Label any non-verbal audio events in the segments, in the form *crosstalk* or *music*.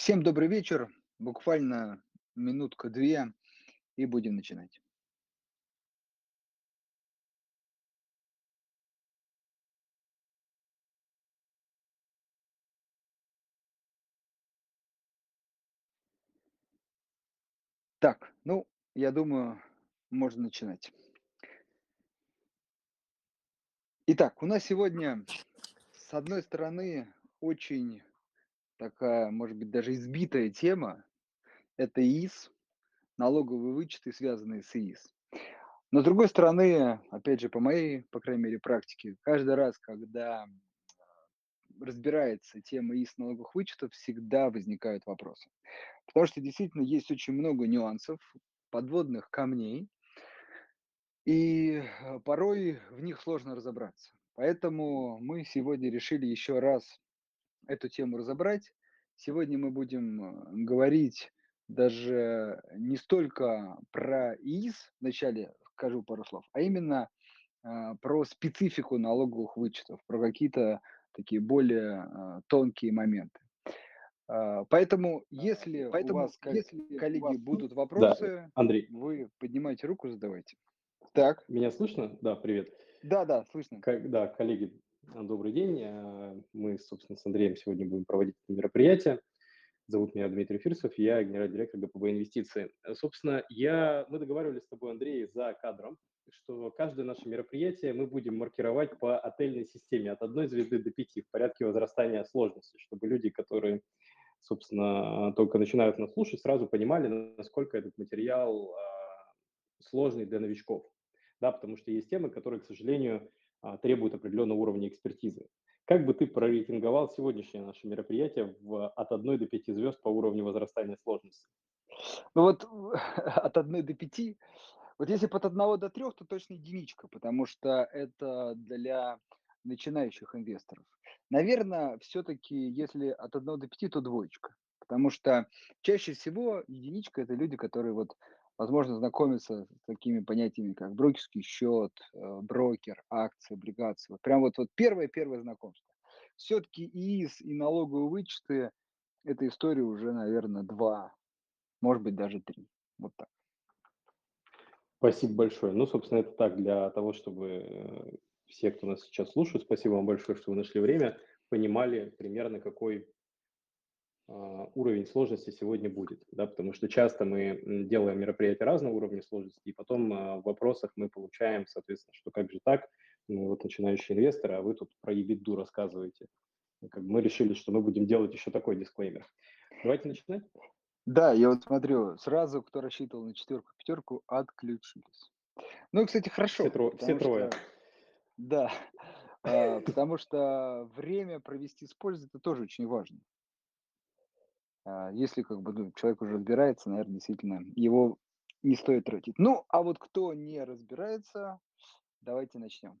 Всем добрый вечер. Буквально минутка-две, и будем начинать. Так, ну, я думаю, можно начинать. Итак, у нас сегодня, с одной стороны, очень такая, может быть, даже избитая тема. Это ИИС, налоговые вычеты, связанные с ИИС. Но с другой стороны, опять же, по моей, по крайней мере, практике, каждый раз, когда разбирается тема ИИС налоговых вычетов, всегда возникают вопросы. Потому что действительно есть очень много нюансов, подводных камней, и э, порой в них сложно разобраться. Поэтому мы сегодня решили еще раз эту тему разобрать. Сегодня мы будем э, говорить даже не столько про ИИС, вначале скажу пару слов, а именно а, про специфику налоговых вычетов, про какие-то такие более а, тонкие моменты. А, поэтому, если Поэтому, у вас, если коллеги, у вас... будут вопросы, да, Андрей. вы поднимайте руку, задавайте. Так. Меня слышно? Да, привет. Да, да, слышно. Как, да, коллеги, добрый день. Э, мы, собственно, с Андреем сегодня будем проводить это мероприятие. Зовут меня Дмитрий Фирсов, я генеральный директор ГПБ «Инвестиции». Э, собственно, я, мы договаривались с тобой, Андрей, за кадром, что каждое наше мероприятие мы будем маркировать по отельной системе от одной звезды до пяти в порядке возрастания сложности, чтобы люди, которые, собственно, только начинают нас слушать, сразу понимали, насколько этот материал сложный для новичков да, потому что есть темы, которые, к сожалению, а, требуют определенного уровня экспертизы. Как бы ты прорейтинговал сегодняшнее наше мероприятие в, от 1 до 5 звезд по уровню возрастания сложности? Ну вот *laughs* от 1 до 5, вот если от 1 до 3, то точно единичка, потому что это для начинающих инвесторов. Наверное, все-таки если от 1 до 5, то двоечка. Потому что чаще всего единичка– это люди, которые вот возможно, знакомиться с такими понятиями, как брокерский счет, э, брокер, акции, облигации. Вот прям вот, вот первое-первое знакомство. Все-таки ИИС и налоговые вычеты – это история уже, наверное, два, может быть, даже три. Вот так. Спасибо большое. Ну, собственно, это так, для того, чтобы э, все, кто нас сейчас слушает, спасибо вам большое, что вы нашли время, понимали примерно, какой уровень сложности сегодня будет, да, потому что часто мы делаем мероприятия разного уровня сложности, и потом а, в вопросах мы получаем, соответственно, что как же так, ну, вот начинающие инвесторы, а вы тут про ебиду рассказываете. Как мы решили, что мы будем делать еще такой дисклеймер. Давайте начинать. Да, я вот смотрю, сразу, кто рассчитывал на четверку, пятерку, отключились. Ну, кстати, хорошо. Все, тро- все трое. Что, да, а, потому что время провести с пользой это тоже очень важно. А, если как бы ну, человек уже разбирается, наверное, действительно его не стоит тратить. Ну, а вот кто не разбирается, давайте начнем.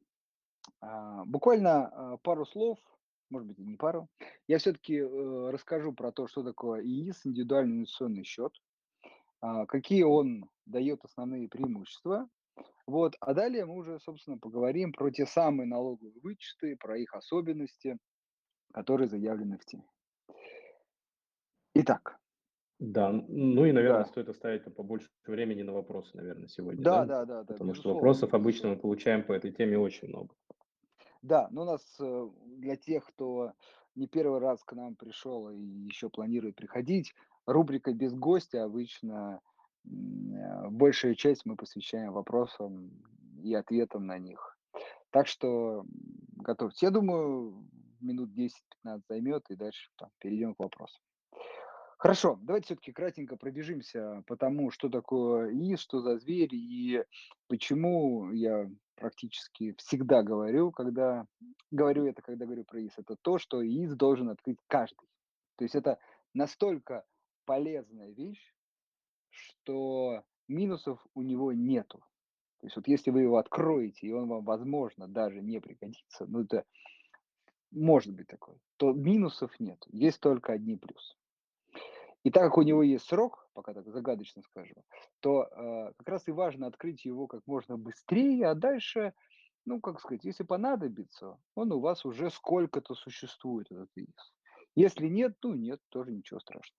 А, буквально а, пару слов, может быть, не пару. Я все-таки э, расскажу про то, что такое ИИС, индивидуальный инвестиционный счет, какие он дает основные преимущества. Вот, а далее мы уже, собственно, поговорим про те самые налоговые вычеты, про их особенности, которые заявлены в теме. Итак. Да, ну и, наверное, да. стоит оставить побольше времени на вопросы, наверное, сегодня. Да, да, да. да Потому что вопросов обычно мы получаем по этой теме очень много. Да, но у нас э, для тех, кто не первый раз к нам пришел и еще планирует приходить, рубрика «Без гостя» обычно э, большая часть мы посвящаем вопросам и ответам на них. Так что готовьте. Я думаю, минут 10-15 займет, и дальше там, перейдем к вопросам. Хорошо, давайте все-таки кратенько пробежимся по тому, что такое ИИС, что за зверь и почему я практически всегда говорю, когда говорю это, когда говорю про ИИС, это то, что ИИС должен открыть каждый. То есть это настолько полезная вещь, что минусов у него нету. То есть вот если вы его откроете, и он вам, возможно, даже не пригодится, ну это может быть такое, то минусов нет, есть только одни плюсы. И так как у него есть срок, пока так загадочно скажем, то э, как раз и важно открыть его как можно быстрее, а дальше, ну, как сказать, если понадобится, он у вас уже сколько-то существует, этот ИИС. Если нет, ну нет, тоже ничего страшного.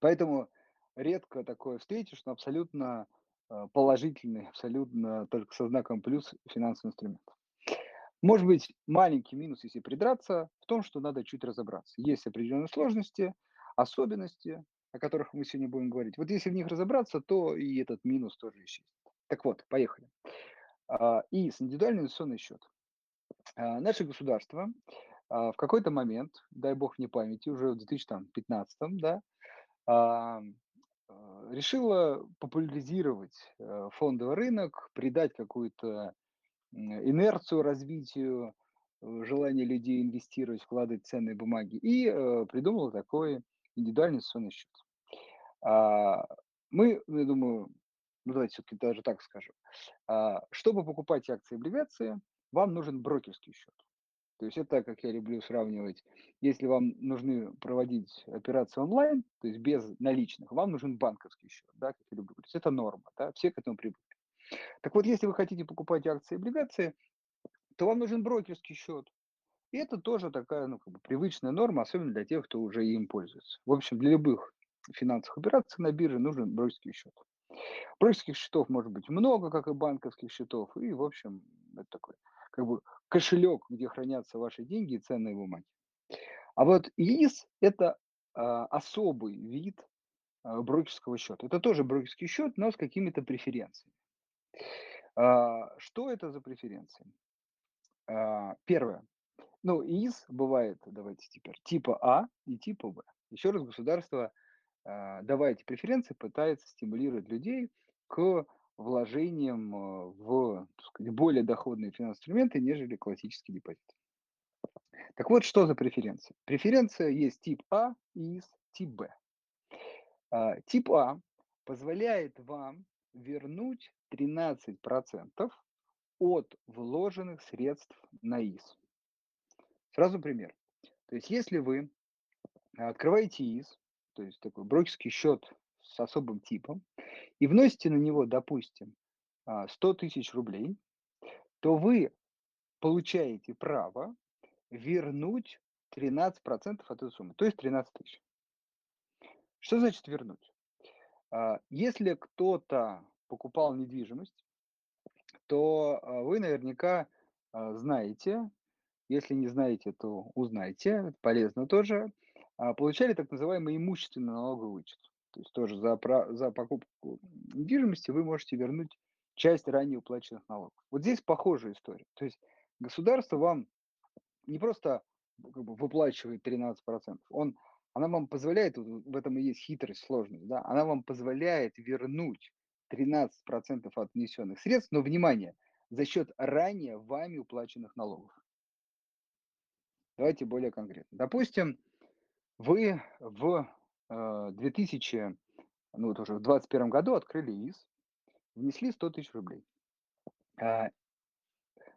Поэтому редко такое встретишь, но абсолютно, э, положительный, абсолютно только со знаком плюс финансовый инструмент. Может быть, маленький минус, если придраться, в том, что надо чуть разобраться. Есть определенные сложности, особенности, о которых мы сегодня будем говорить. Вот если в них разобраться, то и этот минус тоже исчезнет. Так вот, поехали. А, ИИС- индивидуальный инвестиционный счет. А, Наше государство а, в какой-то момент, дай бог мне памяти, уже в 2015, да, решило популяризировать э, фондовый рынок, придать какую-то инерцию развитию, э, желание людей инвестировать, вкладывать ценные бумаги, и э, придумала такой индивидуальный инвестиционный счет. А, Мы, я думаю, ну давайте все-таки даже так скажем, а, чтобы покупать акции и облигации, вам нужен брокерский счет. То есть это, как я люблю сравнивать, если вам нужны проводить операции онлайн, то есть без наличных, вам нужен банковский счет, да, как я люблю говорить. Это норма, да, все к этому привыкли. Так вот, если вы хотите покупать акции и облигации, то вам нужен брокерский счет. И это тоже такая, ну, как бы привычная норма, особенно для тех, кто уже им пользуется. В общем, для любых финансовых операций на бирже нужен брокерский счет. Брокерских счетов может быть много, как и банковских счетов, и, в общем, это такой как бы кошелек, где хранятся ваши деньги и ценные бумаги. А вот ИИС– это а, особый вид а, брокерского счета. Это тоже брокерский счет, но с какими-то преференциями. А, что это за преференции? А, первое. Ну, ИИС бывает, давайте теперь, типа А и типа В. Еще раз, государство, а, давая эти преференции, пытается стимулировать людей к вложениям а, в сказать, более доходные финансовые инструменты, нежели классический депозит. Так вот, что за преференция? Преференция есть тип А и есть тип Б. А, Тип А позволяет вам вернуть 13% от вложенных средств на ИС. Сразу пример. То есть если вы открываете ИС, то есть такой брокерский счет с особым типом, и вносите на него, допустим, а, 100 тысяч рублей, то вы получаете право вернуть 13% от этой суммы, то есть 13 тысяч. Что значит вернуть? А, Если кто-то покупал недвижимость, то а, вы наверняка а, знаете, если не знаете, то узнайте, полезно тоже, а, получали так называемый имущественный налоговый вычет. То есть тоже за, за покупку недвижимости вы можете вернуть часть ранее уплаченных налогов. Вот здесь похожая история. То есть государство вам не просто как бы выплачивает 13%, он, она вам позволяет, вот в этом и есть хитрость, сложность, да, она вам позволяет вернуть 13% от внесенных средств, но, внимание, за счет ранее вами уплаченных налогов. Давайте более конкретно. Допустим, вы в э, 2000, ну вот уже в 2021 году открыли ИС, внесли 100 тысяч рублей. А,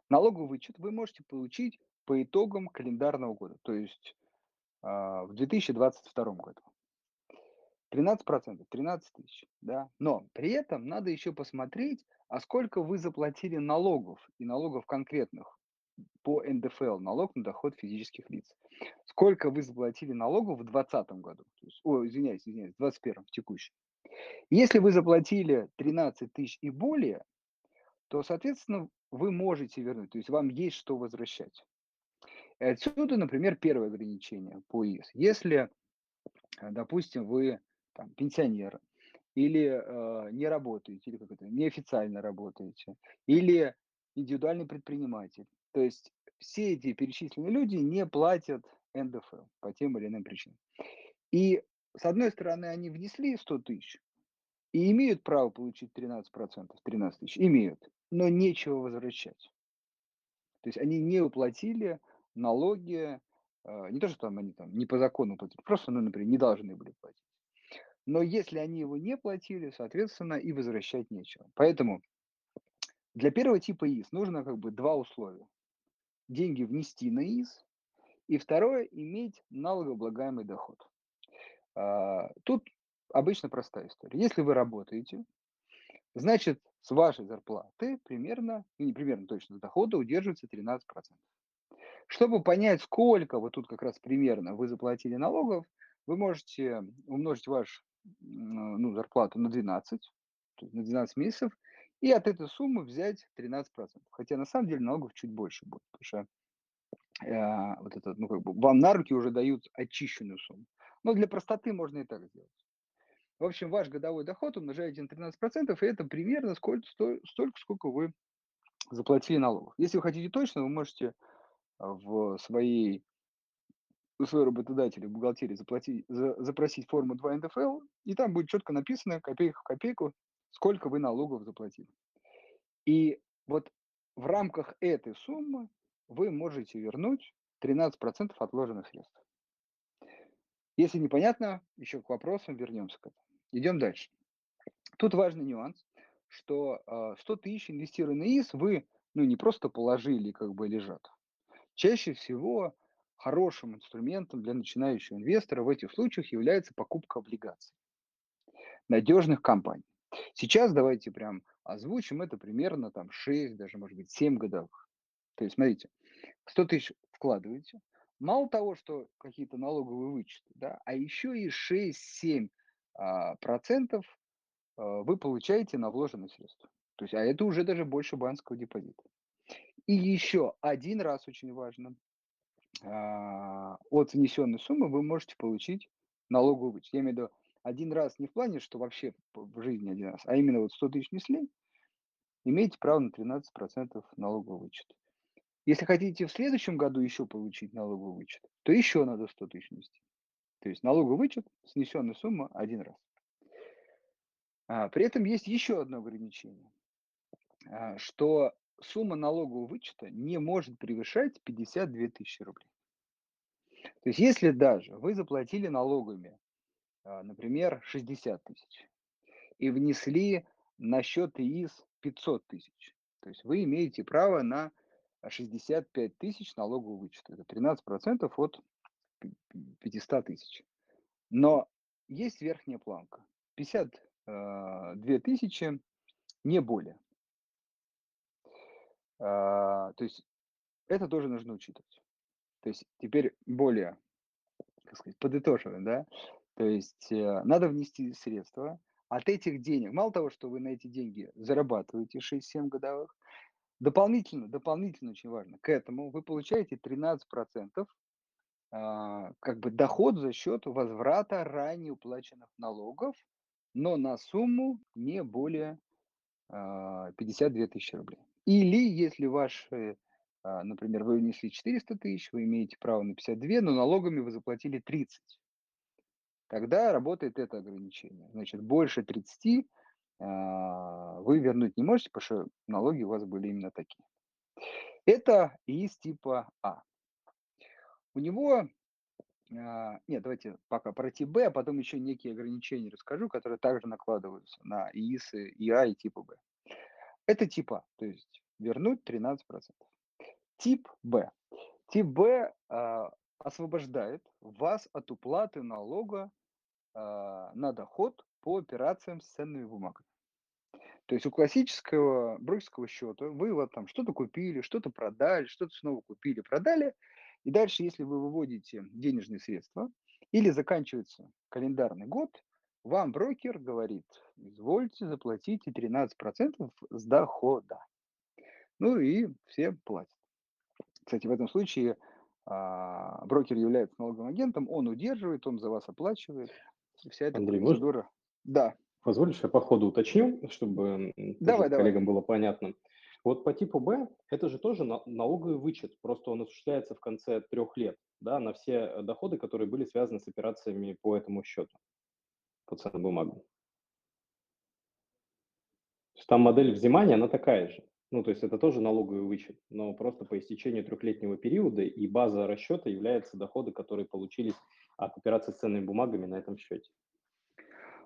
Налоговый вычет вы можете получить по итогам календарного года, то есть а, в 2022 году. 13%, 13 тысяч, да. Но при этом надо еще посмотреть, а сколько вы заплатили налогов, и налогов конкретных по НДФЛ, налог на доход физических лиц. Сколько вы заплатили налогов в 2020 году, то есть, ой, извиняюсь, извиняюсь, в 2021, в текущем. Если вы заплатили 13 тысяч и более, то, соответственно, вы можете вернуть, то есть вам есть что возвращать. Отсюда, например, первое ограничение по ИС. Если, э, допустим, вы там, пенсионер, или э, не работаете, или как это, неофициально работаете, или индивидуальный предприниматель. То есть все эти перечисленные люди не платят НДФЛ по тем или иным причинам. И с одной стороны, они внесли 100 тысяч и имеют право получить 13%, 13 тысяч, имеют, но нечего возвращать. То есть они не уплатили налоги, э, не то, что там они там не по закону платили, просто, ну, например, не должны были платить. Но если они его не платили, соответственно, и возвращать нечего. Поэтому для первого типа ИС нужно как бы два условия. Деньги внести на ИС, и второе, иметь налогооблагаемый доход. А, Тут обычно простая история. Если вы работаете, значит, с вашей зарплаты примерно, ну, не примерно точно, дохода удерживается 13%. Чтобы понять, сколько вот тут как раз примерно вы заплатили налогов, вы можете умножить ваш м, ну, зарплату на 12, то есть на 12 месяцев, и от этой суммы взять 13%. Хотя на самом деле налогов чуть больше будет, потому что а, вот этот, ну, как бы вам на руки уже дают очищенную сумму. Но для простоты можно и так сделать. В общем, ваш годовой доход умножаете на 13%, и это примерно сколько, сто- столько, сколько вы заплатили налогов. Если вы хотите точно, вы можете а, в своей у своего работодателя в бухгалтерии заплатить, за- запросить форму 2 НДФЛ, и там будет четко написано копейка в копейку, сколько вы налогов заплатили. И вот в рамках этой суммы вы можете вернуть 13% отложенных средств. Если непонятно, еще к вопросам вернемся к этому. Идем дальше. Тут важный нюанс, что а, 100 тысяч инвестированный ИС вы ну, не просто положили, как бы лежат. Чаще всего хорошим инструментом для начинающего инвестора в этих случаях является покупка облигаций надежных компаний. Сейчас давайте прям озвучим это примерно там 6, даже может быть 7 годовых. То есть, смотрите, 100 тысяч вкладываете, мало того, что какие-то налоговые вычеты, да, а еще и 6-7 а, процентов а, вы получаете на вложенные средства. То есть, а это уже даже больше банковского депозита. И еще один раз очень важно, а, от внесенной суммы вы можете получить налоговый вычет. Я имею в виду один раз не в плане, что вообще в жизни один раз, а именно вот 100 тысяч несли, имеете право на 13% налогового вычета. Если хотите в следующем году еще получить налоговый вычет, то еще надо 100 тысяч нести. То есть налоговый вычет, снесенная сумма один раз. А, при этом есть еще одно ограничение, а, что сумма налогового вычета не может превышать 52 тысячи рублей. То есть если даже вы заплатили налогами, например, 60 тысяч и внесли на счет ИИС 500 тысяч, то есть вы имеете право на 65 тысяч налогового вычета. Это 13% от 500 тысяч. Но есть верхняя планка. 52 тысячи, не более. А, То есть это тоже нужно учитывать. То есть теперь более, как сказать, подытоживая, да, то есть э, надо внести средства. От этих денег, мало того, что вы на эти деньги зарабатываете 6-7 годовых, дополнительно, дополнительно очень важно, к этому вы получаете 13% а, как бы доход за счет возврата ранее уплаченных налогов, но на сумму не более а, 52 тысячи рублей. Или если ваши, а, например, вы внесли 400 тысяч, вы имеете право на 52, но налогами вы заплатили 30. Тогда работает это ограничение. Значит, больше 30 а, вы вернуть не можете, потому что налоги у вас были именно такие. Это из типа А. У него А, нет, давайте пока про тип Б, а потом еще некие ограничения расскажу, которые также накладываются на ИИСы ИА и типа Б. Это тип А, то есть вернуть 13%. Тип Б. Тип Б а, освобождает вас от уплаты налога а, на доход по операциям с ценными бумагами. То есть у классического брокерского счета вы вот там что-то купили, что-то продали, что-то снова купили, продали, и дальше, если вы выводите денежные средства или заканчивается календарный год, вам брокер говорит, извольте заплатите 13% с дохода. Ну и все платят. Кстати, в этом случае а, брокер является налоговым агентом, он удерживает, он за вас оплачивает. Вся эта Андрей, процедура. Да, Позволишь, я по ходу уточню, чтобы давай, давай. коллегам было понятно. Вот по типу Б это же тоже на- налоговый вычет, просто он осуществляется в конце трех лет, да, на все доходы, которые были связаны с операциями по этому счету, по ценным бумагам. То есть там модель взимания, она такая же. Ну, то есть это тоже налоговый вычет, но просто по истечению трехлетнего периода и база расчета является доходы, которые получились от операций с ценными бумагами на этом счете.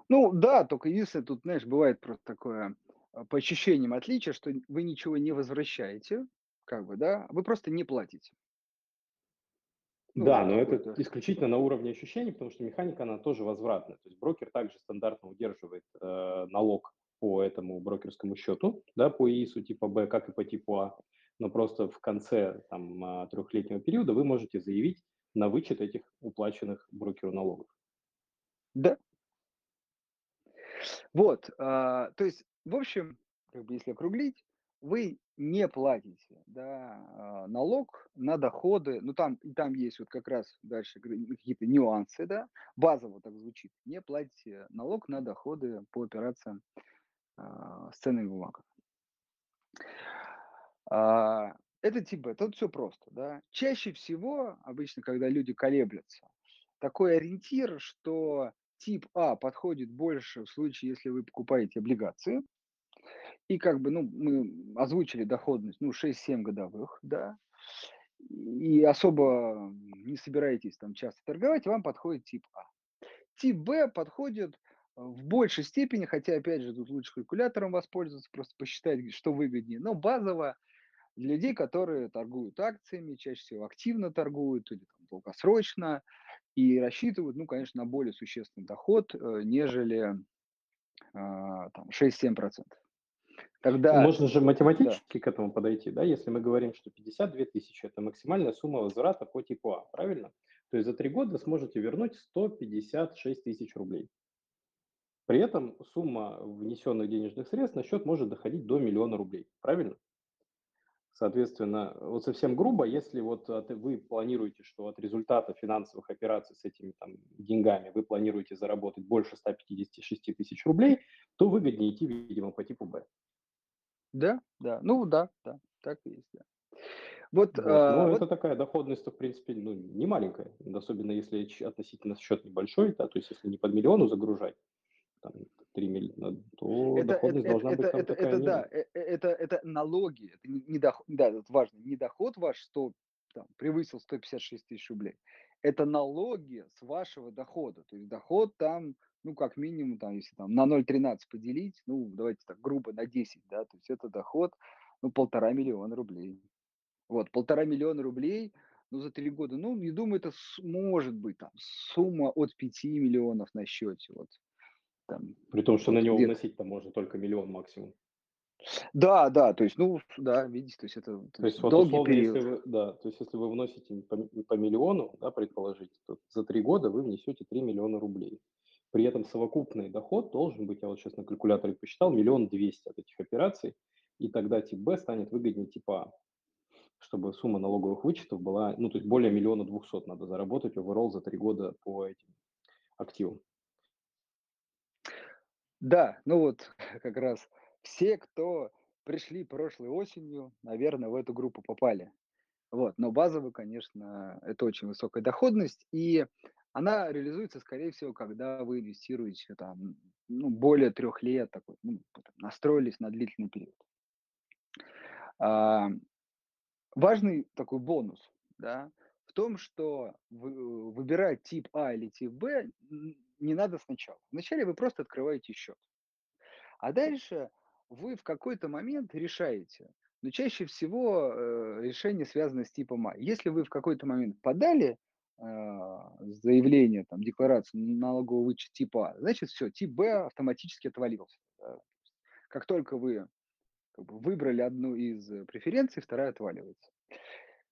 Ну да, только единственное, тут, знаешь, бывает просто такое а, по ощущениям отличие, что вы ничего не возвращаете, как бы, да, вы просто не платите. Ну, Да, но это исключительно на уровне ощущений, потому что механика, она тоже возвратная. То есть брокер также стандартно удерживает э, налог по этому брокерскому счету, да, по ИИСу типа Б, как и по типу А, но просто в конце там, а, трехлетнего периода вы можете заявить на вычет этих уплаченных брокеру налогов. Да, Вот, а, то есть, в общем, как бы если округлить, вы не платите, да, а, налог на доходы. Ну, там там есть вот как раз дальше какие-то нюансы, да. Базово так звучит: не платите налог на доходы по операциям, с ценными бумагами. А, это тип Б. Тут всё просто, да. Чаще всего, обычно, когда люди колеблются, такой ориентир, что тип А подходит больше в случае, если вы покупаете облигации. И как бы, ну, мы озвучили доходность, ну, 6-7 годовых, да. И особо не собираетесь там часто торговать, вам подходит тип А. Тип Б подходит в большей степени, хотя, опять же, тут лучше калькулятором воспользоваться, просто посчитать, что выгоднее. Но базово для людей, которые торгуют акциями, чаще всего активно торгуют или там долгосрочно и рассчитывают, ну, конечно, на более существенный доход, э, нежели, а, там 6-7 %. Ну, Тогда можно же да. математически к этому подойти, да. Если мы говорим, что 52 000- это максимальная сумма возврата по типу А, правильно? То есть за 3 года сможете вернуть 156 000 рублей. При этом сумма внесенных денежных средств на счет может доходить до миллиона рублей, правильно? Соответственно, вот совсем грубо, если вот от вы планируете, что от результата финансовых операций с этими там деньгами вы планируете заработать больше 156 000 рублей, то выгоднее идти, видимо, по типу Б. Да, да, ну да, да, так и есть, да. Вот, Вот, а, это вот такая доходность-то, в принципе, ну, не маленькая, особенно если относительно счет небольшой, да, то есть если не под миллиону загружать, там 3 миль э, то Это эт доходность эт должна быть это там это такая это не да, э э это это налоги, это не не дох да, вот важно, не доход ваш 100 там превысил 156 000 рублей, это налоги с вашего дохода. То есть доход там, ну, как минимум, там, если там на 0,13 поделить, ну, давайте так грубо, на 10, да, то есть это доход, ну, 1,5 миллиона рублей. Вот 1,5 миллиона рублей, ну, за 3 года, ну, я думаю, это может быть там сумма от 5 миллионов на счете, вот там, При том, что на вот него где-то. вносить-то можно только миллион максимум. Да, да, то есть, ну да, видите, то есть это, то есть вот долгий условно, если период. вы, да, то есть если вы вносите по по миллиону, да, предположить, то за 3 года вы внесете 3 миллиона рублей. При этом совокупный доход должен быть, я вот щас на калькуляторе посчитал, 1 200 000 от этих операций, и тогда тип Б станет выгоднее типа А. Чтобы сумма налоговых вычетов была, ну, то есть более 1 200 000 надо заработать оверол за 3 года по этим активам. Да, ну вот *laughs* как раз все, кто пришли прошлой осенью, наверно, в эту группу попали. Вот, но базово, конечно, это очень высокая доходность, и она реализуется, скорее всего, когда вы инвестируете там, ну, более 3 лет, такой, ну, настроились на длительный период. А, важный такой бонус, да, в том, что вы выбирать тип А или тип Б не надо сначала. Вначале вы просто открываете счет. А дальше вы в какой-то момент решаете, но чаще всего, э, решение связано с типом А. Если вы в какой-то момент подали, а, заявление, там, декларацию на налоговый вычет типа А, значит всё, тип Б автоматически отвалился, да. Как только вы как бы выбрали одну из преференций, вторая отваливается.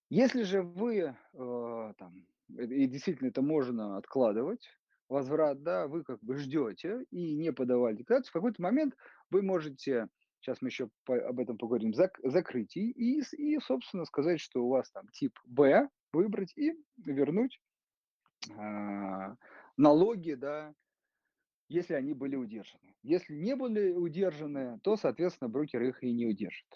Если же вы, э, там, и действительно это можно откладывать, возврат, да, вы как бы ждете и не подавали декларацию, в какой-то момент вы можете, щас мы еще по об этом поговорим, зак закрыть и и и, собственно, сказать, что у вас там тип Б, выбрать и вернуть, а, налоги, да, если они были удержаны. Если не были удержаны, то, соответственно, брокер их и не удержит.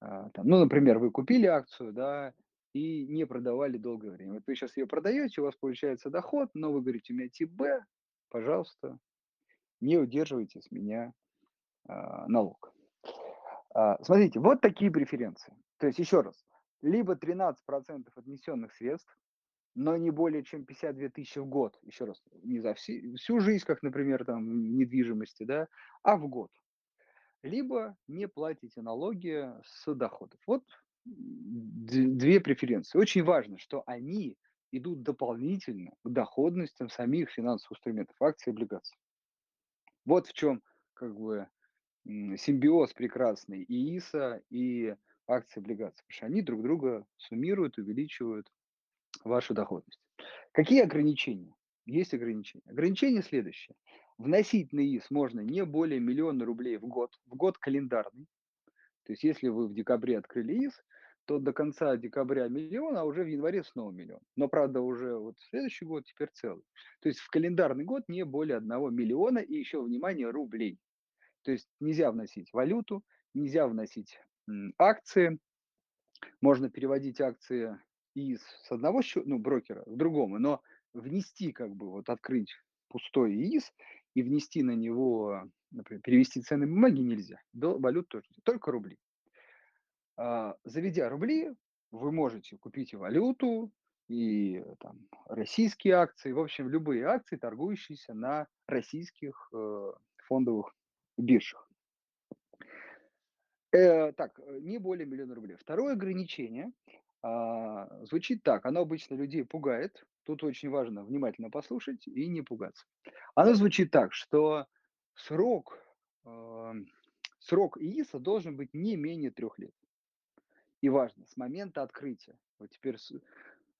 А, там, ну, например, вы купили акцию, да, и не продавали долгое время. Вот вы щас ее продаете, у вас получается доход, но вы говорите: "У меня тип Б, пожалуйста, не удерживайте с меня, а, налог". А, смотрите, вот такие преференции. То есть еще раз: либо 13 % от внесенных средств, но не более чем 52 000 в год. Еще раз, не за все всю жизнь, как, например, там в недвижимости, да, а в год. Либо не платите налоги с доходов. Вот д 2 преференции. Очень важно, что они идут дополнительно к доходностям самих финансовых инструментов: акций, облигаций. Вот в чём как бы, симбиоз прекрасный ИИСа и акций, облигаций, потому что они друг друга суммируют, увеличивают вашу доходность. Какие ограничения? есть ограничения. Ограничение следующее. Вносить на ИИС можно не более миллиона рублей в год, в год календарный. То есть если вы в декабре открыли ИИС, то до конца декабря миллион, а уже в январе снова миллион. Но, правда, уже вот следующий год теперь целый. То есть в календарный год не более одного миллиона и еще, внимание, рублей. То есть нельзя вносить валюту, нельзя вносить акции, можно переводить акции из с одного счета, ну, брокера в другому, но внести, как бы, вот открыть пустой ИИС и внести на него, например, перевести ценные бумаги нельзя. Валют тоже, только рубли. А, заведя рубли, вы можете купить валюту, и там, российские акции, в общем, любые акции, торгующиеся на российских э, фондовых биржах. Э, так, не более миллиона рублей. Второе ограничение а, звучит так, оно обычно людей пугает, тут очень важно внимательно послушать и не пугаться. Оно звучит так, что срок, э, срок ИИСа должен быть не менее трех лет. И важно, с момента открытия. Вот теперь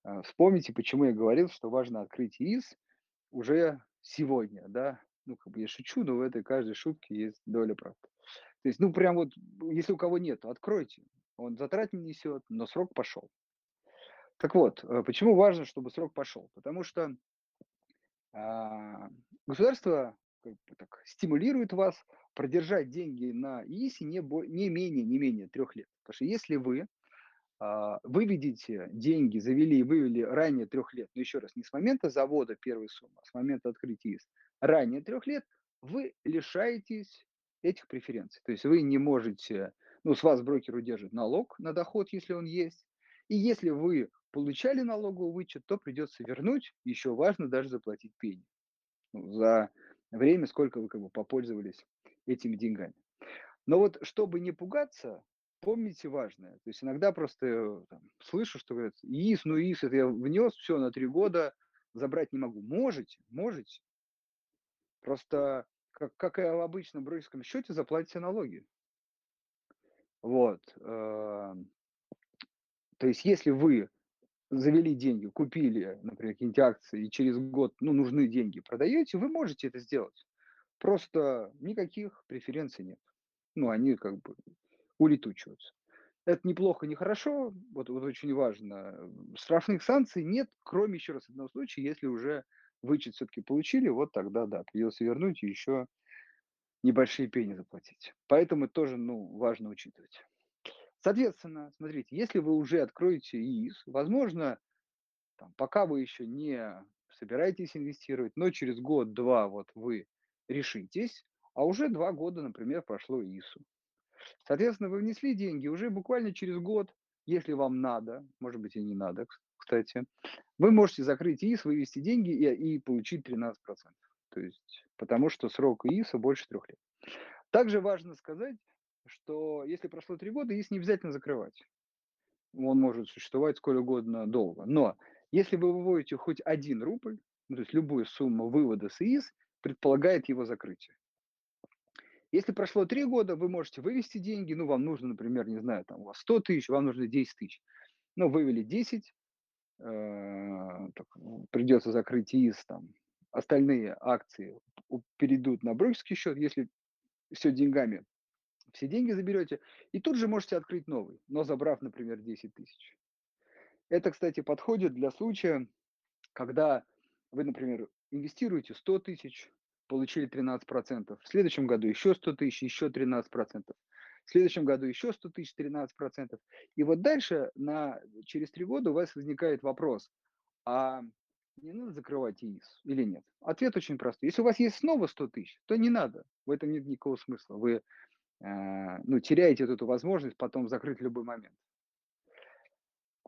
э, вспомните, почему я говорил, что важно открыть ИИС уже сегодня, да. Ну, как бы я шучу, но в этой каждой шутке есть доля правды. То есть, ну, прям вот, если у кого нет, откройте. Он затрат не несет, но срок пошел. Так вот, э, почему важно, чтобы срок пошел? Потому что а, государство как бы так, стимулирует вас продержать деньги на ИИСе не, не менее, не менее трех лет. Потому что если вы а, выведите деньги, завели и вывели ранее трех лет, но еще раз, не с момента завода первой суммы, а с момента открытия ИИС, ранее трех лет, вы лишаетесь этих преференций. То есть вы не можете, ну, с вас брокер удержит налог на доход, если он есть, и если вы получали налоговый вычет, то придется вернуть, еще важно даже заплатить пени ну, за время, сколько вы как бы попользовались этими деньгами. Но вот чтобы не пугаться, помните важное. То есть иногда просто там, слышу, что говорят, ИИС, ну ИИС, это я внес, все, на три года забрать не могу. Можете, можете. Просто, как, как и в обычном брокерском счете, заплатите налоги. Вот. Э, то есть если вы завели деньги, купили, например, какие-нибудь акции, и через год, ну, нужны деньги, продаете, вы можете это сделать. Просто никаких преференций нет. Ну, они как бы улетучиваются. Это неплохо, не хорошо, вот, вот очень важно. Штрафных санкций нет, кроме еще раз одного случая, если уже вычет все-таки получили, вот тогда, да, придется вернуть и еще небольшие пени заплатить. Поэтому тоже, ну, важно учитывать. Соответственно, смотрите, если вы уже откроете ИИС, возможно, там, пока вы еще не собираетесь инвестировать, но через год-два вот вы решитесь, а уже два года, например, прошло ИИСу. Соответственно, вы внесли деньги, уже буквально через год, если вам надо, может быть и не надо, кстати, вы можете закрыть ИИС, вывести деньги и, и получить 13%. То есть, потому что срок ИИСа больше трех лет. Также важно сказать, что если прошло три года, ИИС не обязательно закрывать. Он может существовать сколь угодно долго. Но если вы выводите хоть один рубль, ну, то есть любую сумму вывода с ИИС, предполагает его закрытие. Если прошло три года, вы можете вывести деньги, ну, вам нужно, например, не знаю, там у вас 100 тысяч, вам нужно 10 тысяч. Ну, вывели 10, э, так, придется закрыть ИИС, там, остальные акции перейдут на брокерский счет, если все деньгами, все деньги заберете, и тут же можете открыть новый, но забрав, например, 10 тысяч. Это, кстати, подходит для случая, когда вы, например, инвестируете 100 тысяч, получили 13%. В следующем году еще 100 тысяч, еще 13%. В следующем году еще 100 тысяч, 13%. И вот дальше, на, через три года у вас возникает вопрос, а не надо закрывать ИИС или нет? Ответ очень простой. Если у вас есть снова 100 тысяч, то не надо. В этом нет никакого смысла. Вы ну, теряете эту возможность потом закрыть любой момент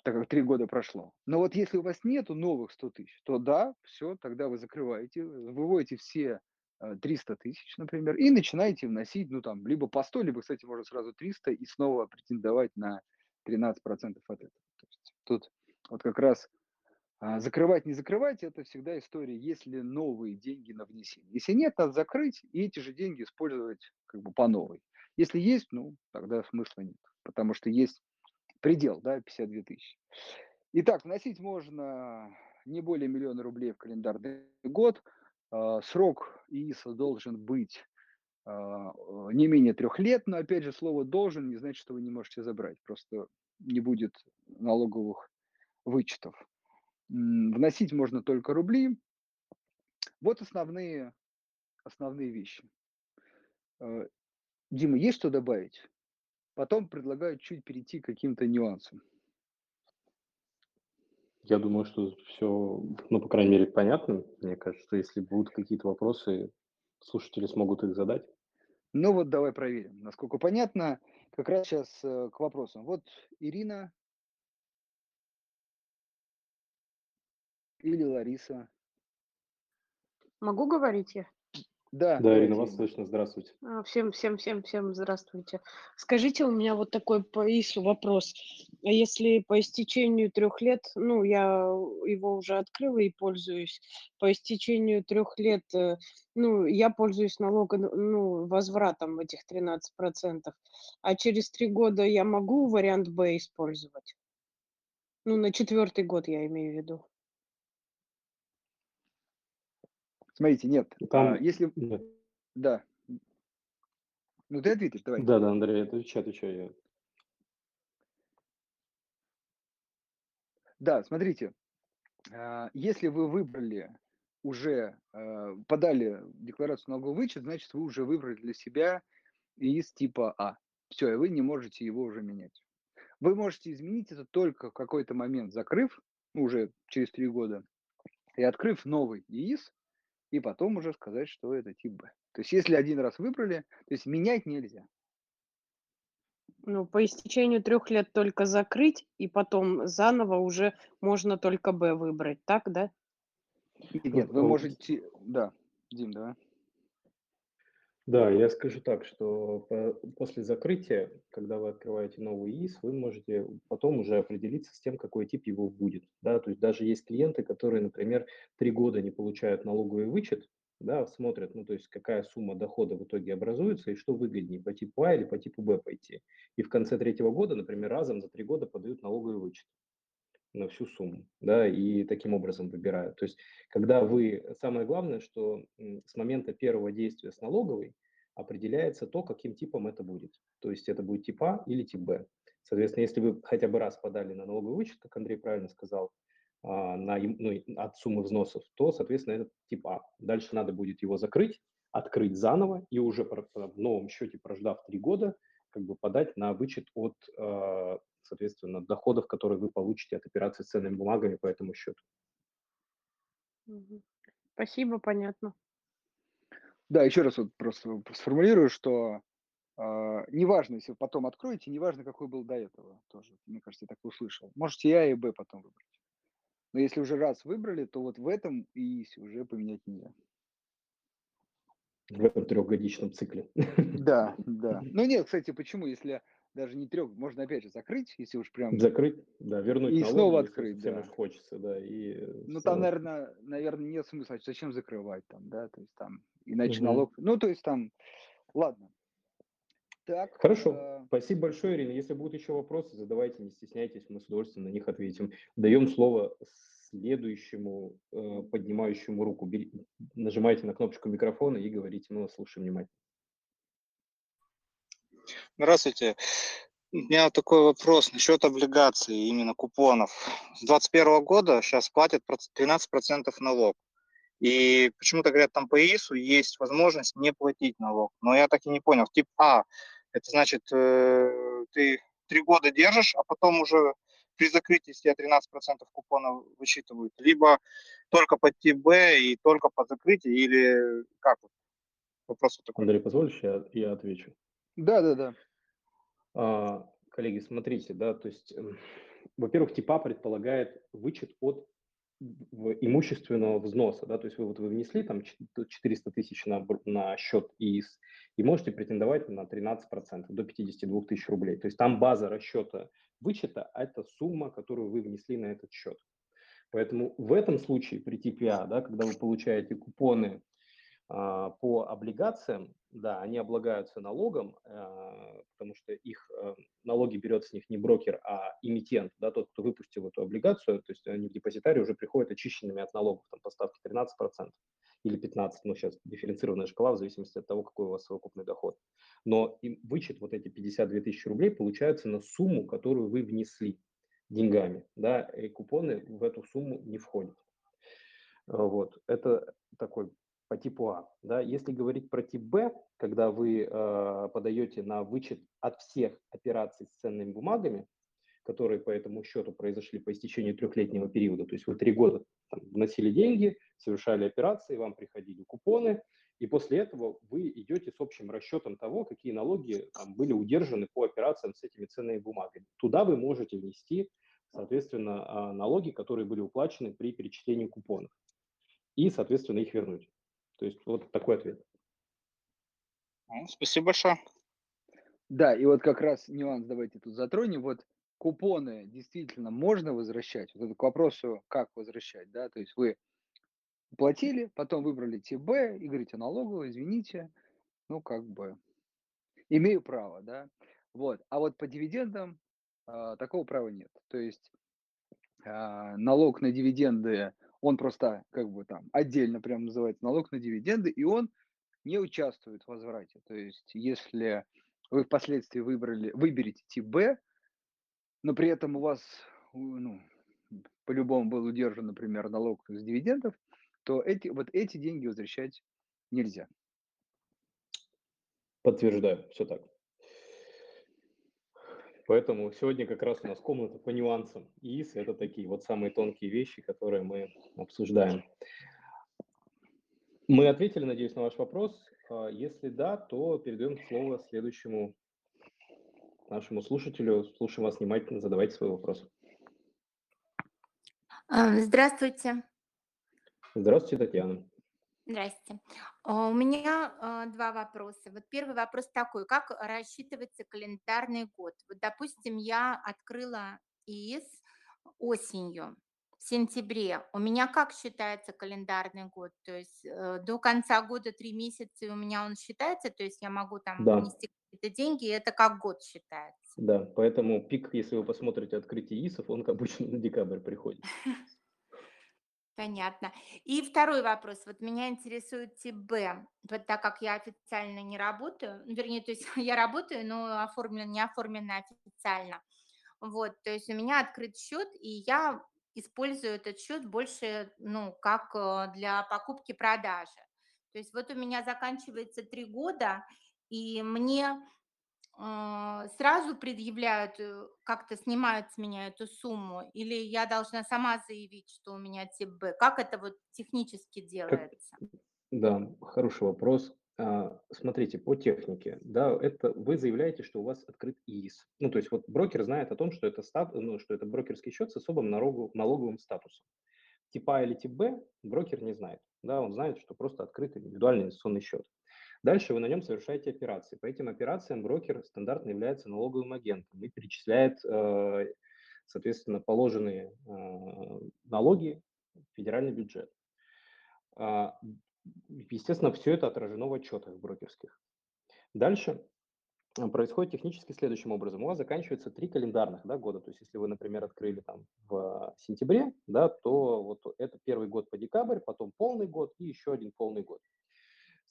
так как три года прошло. Но вот если у вас нету новых 100 тысяч, то да, все, тогда вы закрываете, выводите все 300 э, тысяч, например, и начинаете вносить, ну там, либо по 100, либо, кстати, можно сразу 300 и снова претендовать на 13% от этого. То есть тут вот как раз а, закрывать, не закрывать, это всегда история, если новые деньги на внесение. Если нет, надо закрыть и эти же деньги использовать как бы по новой. Если есть, ну, тогда смысла нет, потому что есть предел, да, 52 тысячи. Итак, вносить можно не более миллиона рублей в календарный год. А, срок ИИСа должен быть а, не менее трех лет, но опять же слово «должен» не значит, что вы не можете забрать, просто не будет налоговых вычетов. Вносить можно только рубли. Вот основные, основные вещи. Дима, есть что добавить? Потом предлагаю чуть перейти к каким-то нюансам. Я думаю, что все, ну, по крайней мере, понятно. Мне кажется, что если будут какие-то вопросы, слушатели смогут их задать. Ну вот давай проверим, насколько понятно. Как раз сейчас э, к вопросам. Вот Ирина или Лариса. Могу говорить я? Да, Да, Ирина, вас слышно. Здравствуйте. А, Всем, всем, всем, всем здравствуйте. Скажите, у меня вот такой по ИСу вопрос. А если по истечению трех лет, ну, я его уже открыла и пользуюсь, по истечению трех лет, э, ну, я пользуюсь налогом, ну, возвратом этих 13%, а через три года я могу вариант Б использовать? Ну, на четвертый год я имею в виду. Смотрите, нет. Там- а, если... Да, Да. Ну ты ответишь, давай. да, да, Андрей, отвечай, отвечай. я. Да, смотрите, а, если вы выбрали уже, а, подали декларацию налоговый вычет, значит, вы уже выбрали для себя из типа А. Все, и вы не можете его уже менять. Вы можете изменить это только в какой-то момент, закрыв, ну, уже через три года, и открыв новый ИИС, и потом уже сказать, что это тип Б. То есть, если один раз выбрали, то есть менять нельзя. Ну, по истечению трех лет только закрыть, и потом заново уже можно только Б выбрать, так, да? Нет, вы можете... Да, Дим, давай. Да, я скажу так, что по- после закрытия, когда вы открываете новый ИИС, вы можете потом уже определиться с тем, какой тип его будет. Да? То есть даже есть клиенты, которые, например, три года не получают налоговый вычет, да, смотрят, ну то есть какая сумма дохода в итоге образуется и что выгоднее, по типу А или по типу Б пойти. И в конце третьего года, например, разом за три года подают налоговый вычет на всю сумму, да, и таким образом выбирают. То есть, когда вы, самое главное, что с момента первого действия с налоговой определяется то, каким типом это будет. То есть это будет тип А или тип Б. Соответственно, если вы хотя бы раз подали на налоговый вычет, как Андрей правильно сказал, а, на, ну, от суммы взносов, то, соответственно, это тип А. Дальше надо будет его закрыть, открыть заново и уже про- в новом счете, прождав три года, как бы подать на вычет от, э, соответственно, доходов, которые вы получите от операций с ценными бумагами по этому счету. Спасибо, понятно. Да, еще раз вот просто сформулирую, что а, неважно, если вы потом откроете, неважно, какой был до этого тоже. Мне кажется, я так услышал. Можете и А и Б потом выбрать. Но если уже раз выбрали, то вот в этом ИИСе уже поменять нельзя. В этом трехгодичном цикле. Да, *laughs* да. Ну нет, кстати, почему, если даже не трех, можно опять же закрыть, если уж прям... Закрыть, да, вернуть И налоги, снова открыть, да. хочется, да. И Ну снова там, наверное, наверное, нет смысла. Зачем закрывать там, да? То есть там, иначе Мгм. налог... Ну, то есть там, ладно. Так. Хорошо. э, Спасибо большое, Ирина. Если будут еще вопросы, задавайте, не стесняйтесь, мы с удовольствием на них ответим. Даем слово следующему э, поднимающему руку. Бери- нажимайте на кнопочку микрофона и говорите, мы вас слушаем внимательно. Здравствуйте. У меня такой вопрос насчет облигаций, именно купонов. С 2021 года сейчас платят проц- 13% налог. И почему-то говорят, там по ИИСу есть возможность не платить налог. Но я так и не понял. Тип А, это значит, э, ты три года держишь, а потом уже при закрытии с тебя 13% купона высчитывают. Либо только под тип Б и только под закрытие, или как? Вопрос вот такой. Андрей, позволишь, я, я отвечу. Да, да, да. А, коллеги, смотрите, да, то есть, эм, во-первых, ТИПА предполагает вычет от имущественного взноса, да, то есть вы вот вы внесли там чет- 400 тысяч на, на счет ИИС и можете претендовать на 13% до 52 тысяч рублей. То есть там база расчета вычета – это сумма, которую вы внесли на этот счет. Поэтому в этом случае при ТПА, да, когда вы получаете купоны А, по облигациям, да, они облагаются налогом, а, потому что их э, налоги берет с них не брокер, а эмитент, да, тот, кто выпустил эту облигацию, то есть они в депозитарии уже приходят очищенными от налогов, там поставки 13% или 15%, ну сейчас дифференцированная шкала в зависимости от того, какой у вас совокупный доход. Но им вычет вот эти 52 тысячи рублей получается на сумму, которую вы внесли деньгами, да, и купоны в эту сумму не входят. Вот, это такой по типу А. Да? Если говорить про тип Б, когда вы э, подаете на вычет от всех операций с ценными бумагами, которые по этому счету произошли по истечению трехлетнего периода, то есть вы три года там, вносили деньги, совершали операции, вам приходили купоны, и после этого вы идете с общим расчетом того, какие налоги там, были удержаны по операциям с этими ценными бумагами. Туда вы можете внести, соответственно, а, налоги, которые были уплачены при перечислении купонов, и, соответственно, их вернуть. То есть вот такой ответ. Спасибо большое. Да, и вот как раз нюанс давайте тут затронем. Вот купоны действительно можно возвращать? Вот это к вопросу, как возвращать, да? То есть вы платили, потом выбрали ТБ и говорите налоговую, извините, ну как бы имею право, да? Вот. А вот по дивидендам а, такого права нет. То есть а, налог на дивиденды он просто как бы там отдельно прям называется налог на дивиденды, и он не участвует в возврате. То есть если вы впоследствии выбрали, выберете тип Б, но при этом у вас ну, по-любому был удержан, например, налог с дивидендов, то эти, вот эти деньги возвращать нельзя. Подтверждаю, все так. Поэтому сегодня как раз у нас комната по нюансам. ИИС – это такие вот самые тонкие вещи, которые мы обсуждаем. Мы ответили, надеюсь, на ваш вопрос. А если да, то передаем слово следующему нашему слушателю. Слушаем вас внимательно, задавайте свой вопрос. А, здравствуйте. Здравствуйте, Татьяна. Здрасте. А, у меня а, два вопроса. Вот первый вопрос такой. Как рассчитывается календарный год? Вот, допустим, я открыла ИИС осенью, в сентябре. У меня как считается календарный год? То есть э, до конца года три месяца у меня он считается? То есть я могу там Да, внести какие-то деньги, и это как год считается? да. Поэтому пик, если вы посмотрите открытие ИИСов, он обычно на *laughs* декабрь приходит. *laughs* Понятно. И второй вопрос. Вот меня интересует тип Б. Вот так как я официально не работаю, ну, вернее, то есть *laughs* я работаю, но оформлена, не оформлена официально. Вот, то есть у меня открыт счет, и я использую этот счет больше, ну, как э, для покупки-продажи. То есть вот у меня заканчивается три года, и мне сразу предъявляют, э, как-то снимают с меня эту сумму, или я должна сама заявить, что у меня тип Б? Как это вот технически Как- делается? Да, хороший вопрос. А, Смотрите, по технике, да, это вы заявляете, что у вас открыт ИИС. Ну, то есть вот брокер знает о том, что это, стат, ну, что это брокерский счет с особым налогу- налоговым статусом. Типа А или тип Б брокер не знает. Да, он знает, что просто открыт индивидуальный инвестиционный счет. Дальше вы на нем совершаете операции. По этим операциям брокер стандартно является налоговым агентом и перечисляет, э, соответственно, положенные э, налоги в федеральный бюджет. А, Естественно, все это отражено в отчетах брокерских. Дальше э, происходит технически следующим образом. У вас заканчивается три календарных да, года. То есть, если вы, например, открыли там в сентябре, да, то вот это первый год по декабрь, потом полный год и еще один полный год.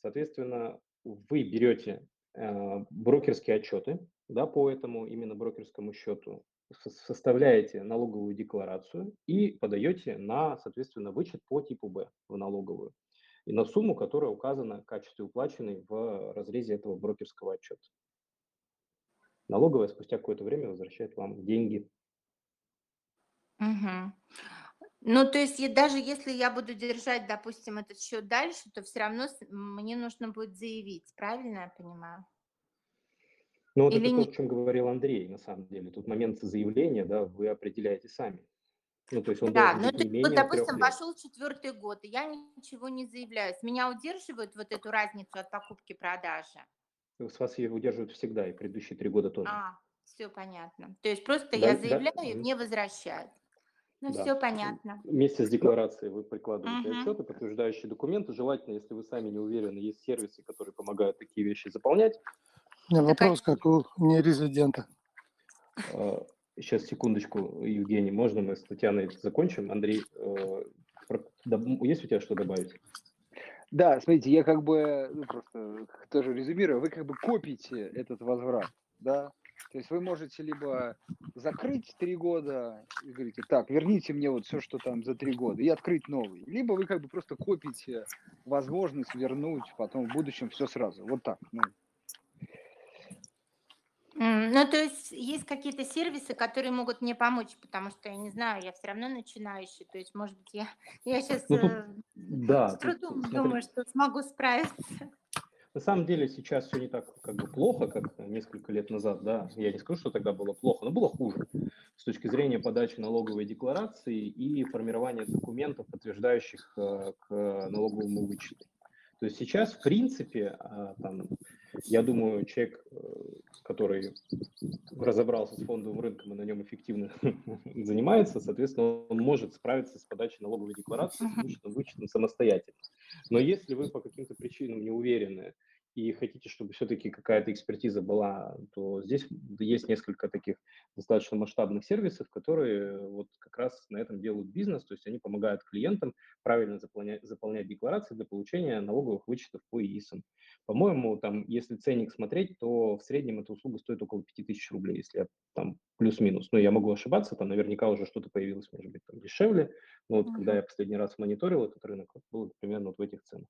Соответственно, вы берете э, брокерские отчеты да, по этому именно брокерскому счету, составляете налоговую декларацию и подаете на, соответственно, вычет по типу Б в налоговую и на сумму, которая указана в качестве уплаченной в разрезе этого брокерского отчета. Налоговая спустя какое-то время возвращает вам деньги. Угу. Ну, то есть даже если я буду держать, допустим, этот счет дальше, то все равно мне нужно будет заявить, правильно я понимаю? Ну, вот Или это не... то, о чем говорил Андрей, на самом деле. Тут момент заявления, да, вы определяете сами. Ну, то есть он да, ну, быть не вот, допустим, пошел четвертый год, и я ничего не заявляю. С меня удерживают вот эту разницу от покупки-продажи? С вас ее удерживают всегда, и предыдущие три года тоже. А, все понятно. То есть просто да, я заявляю, да. и мне возвращают. Ну, Да. все понятно. Вместе с декларацией вы прикладываете Мгм. отчеты, подтверждающие документы. Желательно, если вы сами не уверены, есть сервисы, которые помогают такие вещи заполнять. У меня а вопрос, как у нерезидента. Сейчас, секундочку, Евгений, можно мы с Татьяной закончим? Андрей, э, есть у тебя что добавить? Да, смотрите, я как бы, ну, просто тоже резюмирую, вы как бы копите этот возврат, да, то есть вы можете либо закрыть три года и говорите, так, верните мне вот все, что там за три года, и открыть новый, либо вы как бы просто копите возможность вернуть потом в будущем все сразу, вот так, ну, Ну, то есть есть какие-то сервисы, которые могут мне помочь, потому что я не знаю, я все равно начинающий. То есть, может быть, я, я сейчас Ну, тут- Да, с тут, трудом смотри, думаю, что смогу справиться. На самом деле сейчас все не так как бы плохо, как несколько лет назад, да. Я не скажу, что тогда было плохо, но было хуже с точки зрения подачи налоговой декларации и формирования документов, подтверждающих э, к налоговому вычету. То есть сейчас, в принципе, а, там, я думаю, человек, э, который разобрался с фондовым рынком и на нем эффективно *laughs* занимается, соответственно, он может справиться с подачей налоговой декларации, с вычетом самостоятельно. Но если вы по каким-то причинам не уверены и хотите, чтобы все-таки какая-то экспертиза была, то здесь есть несколько таких достаточно масштабных сервисов, которые вот как раз на этом делают бизнес, то есть они помогают клиентам правильно заполнять, заполнять декларации для получения налоговых вычетов по ИИСам. По-моему, там, если ценник смотреть, то в среднем эта услуга стоит около 5000 рублей, если я там плюс-минус. Но я могу ошибаться, там наверняка уже что-то появилось, может быть, там дешевле. Но вот когда Мгм. я последний раз мониторил этот рынок, вот было примерно вот в этих ценах.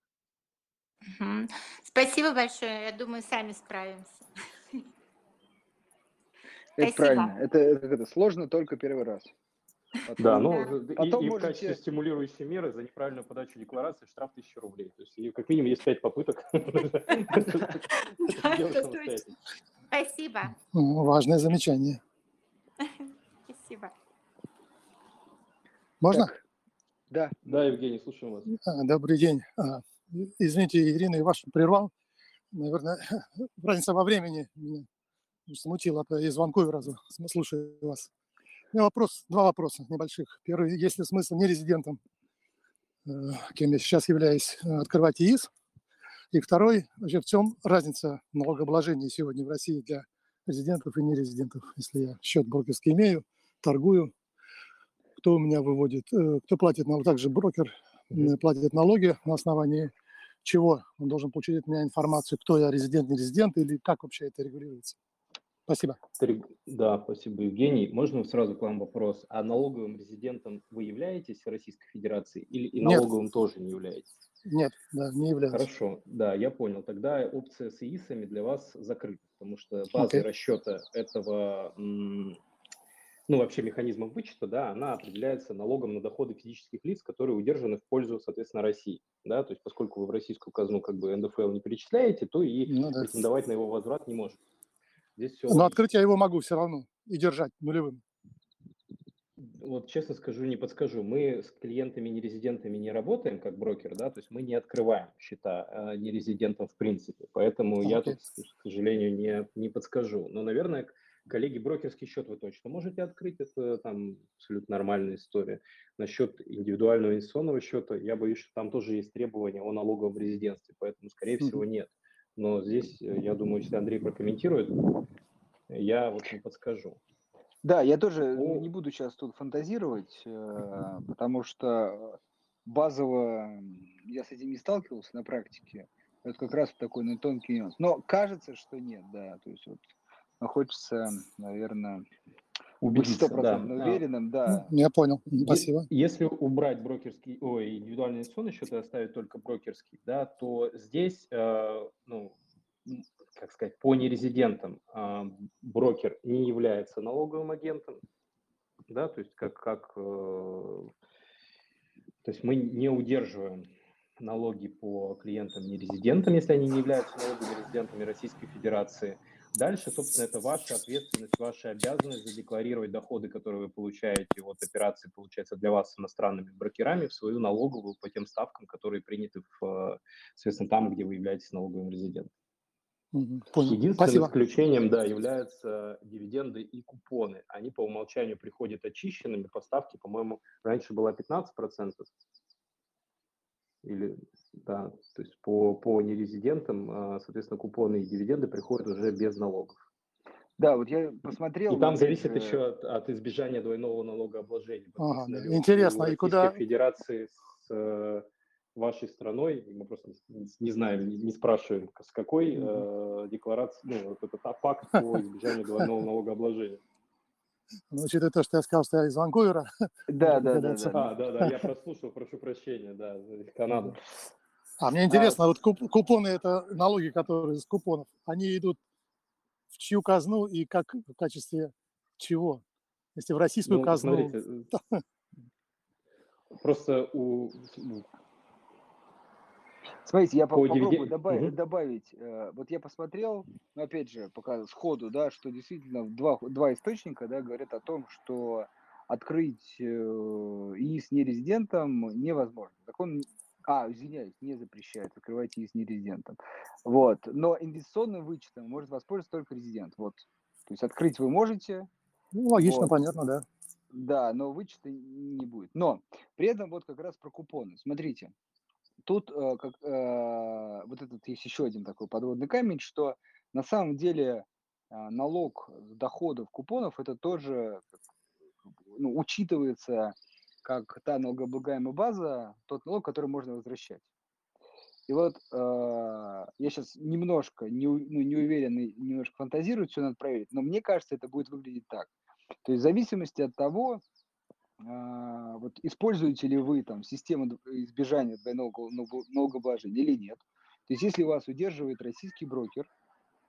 Спасибо большое. Я думаю, сами справимся. это Спасибо. правильно, это, это, это сложно только первый раз. Потом- Да, Да. ну и- Потом и, в можете- качестве стимулирующей меры за неправильную подачу декларации штраф 1000 рублей. То есть и как минимум есть 5 попыток. *laughs* Да. Спасибо. Ну, Важное замечание. Спасибо. Можно? Да, Да, Евгений, слушаем вас. А, Добрый день. Извините, Ирина, я вас прервал. Наверное, *laughs* разница во времени меня смутила при звонку и разу слушаю вас. У меня вопрос, два вопроса небольших. Первый, есть ли смысл нерезидентам, э, кем я сейчас являюсь, э, открывать ИИС? И второй, вообще в чем разница в налогообложении сегодня в России для резидентов и нерезидентов? Если я счет брокерский имею, торгую, кто у меня выводит, э, кто платит налог, также брокер платит налоги на основании чего он должен получить от меня информацию, кто я, резидент, не резидент, или как вообще это регулируется. Спасибо. Да, спасибо, Евгений. Можно сразу к вам вопрос? А налоговым резидентом вы являетесь в Российской Федерации или и Нет. налоговым тоже не являетесь? Нет, да, не являюсь. Хорошо, да, я понял. Тогда опция с ИИСами для вас закрыта, потому что базой Окей. расчета этого, ну, вообще механизмом вычета, да, она определяется налогом на доходы физических лиц, которые удержаны в пользу, соответственно, России, да, то есть поскольку вы в российскую казну как бы НДФЛ не перечисляете, то и Ну да. претендовать на его возврат не можете. Здесь все Но открыть я его могу все равно и держать нулевым. Вот честно скажу, не подскажу. Мы с клиентами нерезидентами не работаем как брокер, да, то есть мы не открываем счета э, нерезидентам в принципе, поэтому я Окей. тут, к сожалению, не, не подскажу. Но, наверное, коллеги, брокерский счет вы точно можете открыть, это там абсолютно нормальная история. Насчет индивидуального инвестиционного счета, я боюсь, что там тоже есть требования о налоговом резидентстве, поэтому, скорее всего, нет. Но здесь, э, я думаю, если Андрей прокомментирует, я вот не подскажу. Да, я тоже Ну- не буду сейчас тут фантазировать, э, потому что базово я с этим не сталкивался на практике. Это как раз такой ну, тонкий нюанс. Но кажется, что нет, да. То есть вот но хочется, наверное, быть Убедиться, да. стопроцентно А, уверенным, да. Я понял. Е- Спасибо. Если убрать брокерский, ой, индивидуальный инвестиционный счет и оставить только брокерский, да, то здесь, э, ну, как сказать, по нерезидентам а, брокер не является налоговым агентом, да, то есть как, как э, то есть мы не удерживаем налоги по клиентам нерезидентам, если они не являются налоговыми резидентами Российской Федерации. Дальше, собственно, это ваша ответственность, ваша обязанность задекларировать доходы, которые вы получаете от операций, получается, для вас с иностранными брокерами, в свою налоговую по тем ставкам, которые приняты, в, соответственно, там, где вы являетесь налоговым резидентом. Понял. Единственным Спасибо. исключением, да, являются дивиденды и купоны. Они по умолчанию приходят очищенными. По ставке, по-моему, раньше было 15%. Или, да, то есть по, по нерезидентам, а, соответственно, купоны и дивиденды приходят уже без налогов. Да, вот я посмотрел. И там опять зависит же, еще от, от избежания двойного налогообложения. Ага, Интересно, и куда- Федерации с э, вашей страной, мы просто не, не знаем, не, не спрашиваем, с какой э, декларации, ну, вот этот пакт по избежанию двойного налогообложения. Ну, учитывая то, что я сказал, что я из Ванкувера, *laughs* Да, да, да, да. А, да, да, я прослушал, прошу прощения, да, Канада. А мне интересно, вот куп- купоны это налоги, которые из купонов, они идут в чью казну и как в качестве чего? Если в российскую Ну, казну, смотрите, *laughs* просто у, Смотрите, я по- По попробую дивиден- добавить, Мгм. добавить. э, Вот я посмотрел, ну, опять же, пока сходу, да, что действительно два, два источника, да, говорят о том, что открыть э, ИИС нерезидентам невозможно. Закон, а, извиняюсь, не запрещает открывать ИИС нерезидентам. Вот. Но инвестиционным вычетом может воспользоваться только резидент. Вот. То есть открыть вы можете, ну, логично, Вот. понятно, да. да, но вычета не будет. Но при этом вот как раз про купоны. Смотрите, тут э, как, э, вот этот есть еще один такой подводный камень, что на самом деле э, налог доходов купонов это тоже ну, учитывается как та налогооблагаемая база, тот налог, который можно возвращать. И вот э, я сейчас немножко не, ну, не уверен немножко фантазирую, все надо проверить, но мне кажется, это будет выглядеть так. То есть в зависимости от того, вот используете ли вы там систему избежания двойного налого- налогообложения или нет. То есть если вас удерживает российский брокер,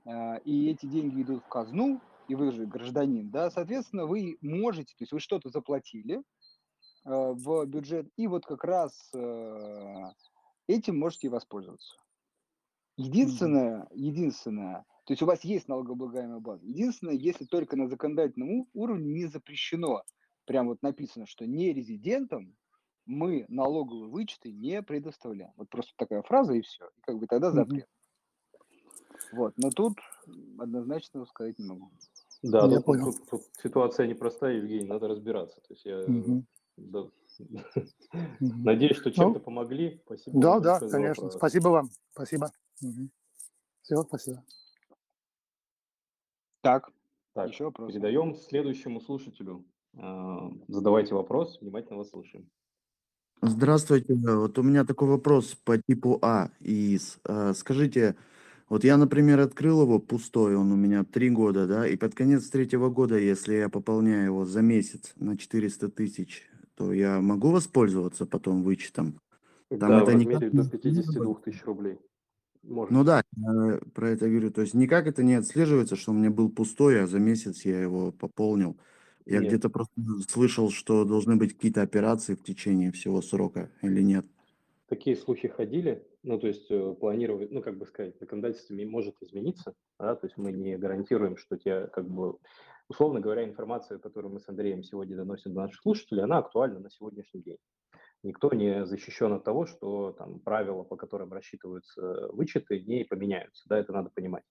а, и эти деньги идут в казну, и вы же гражданин, да, соответственно, вы можете, то есть вы что-то заплатили а, в бюджет, и вот как раз а, этим можете воспользоваться. Единственное, единственное, то есть у вас есть налогооблагаемая база. Единственное, если только на законодательном уровне не запрещено, прям вот написано, что не резидентам мы налоговые вычеты не предоставляем. Вот просто такая фраза и все. И как бы тогда запрет. Вот, но тут однозначно сказать не могу. Да, Я тут, понял. тут- тут ситуация непростая, Евгений, надо разбираться. То есть я Мгм. да, Мгм. надеюсь, что чем-то Ну, помогли. Спасибо Да, да, конечно. вопрос. Спасибо вам. Спасибо. Все, спасибо. Так, Так, еще вопрос. передаем следующему слушателю. А, Задавайте вопрос, внимательно вас слушаем. Здравствуйте. Вот у меня такой вопрос по типу А ИИС. А, Скажите, вот я, например, открыл его пустой, он у меня три года, да, и под конец третьего года, если я пополняю его за месяц на 400 тысяч, то я могу воспользоваться потом вычетом? Там да, это размере никак до не 52 тысяч рублей. Можете. Ну да, я про это говорю. То есть никак это не отслеживается, что у меня был пустой, а за месяц я его пополнил. Я где-то просто слышал, что должны быть какие-то операции в течение всего срока или нет. Такие слухи ходили, ну, то есть э, планировать, ну, как бы сказать, законодательство может измениться, да, то есть мы не гарантируем, что тебе, как бы, условно говоря, информация, которую мы с Андреем сегодня доносим до наших слушателей, она актуальна на сегодняшний день. Никто не защищен от того, что там правила, по которым рассчитываются вычеты, не поменяются, да, это надо понимать.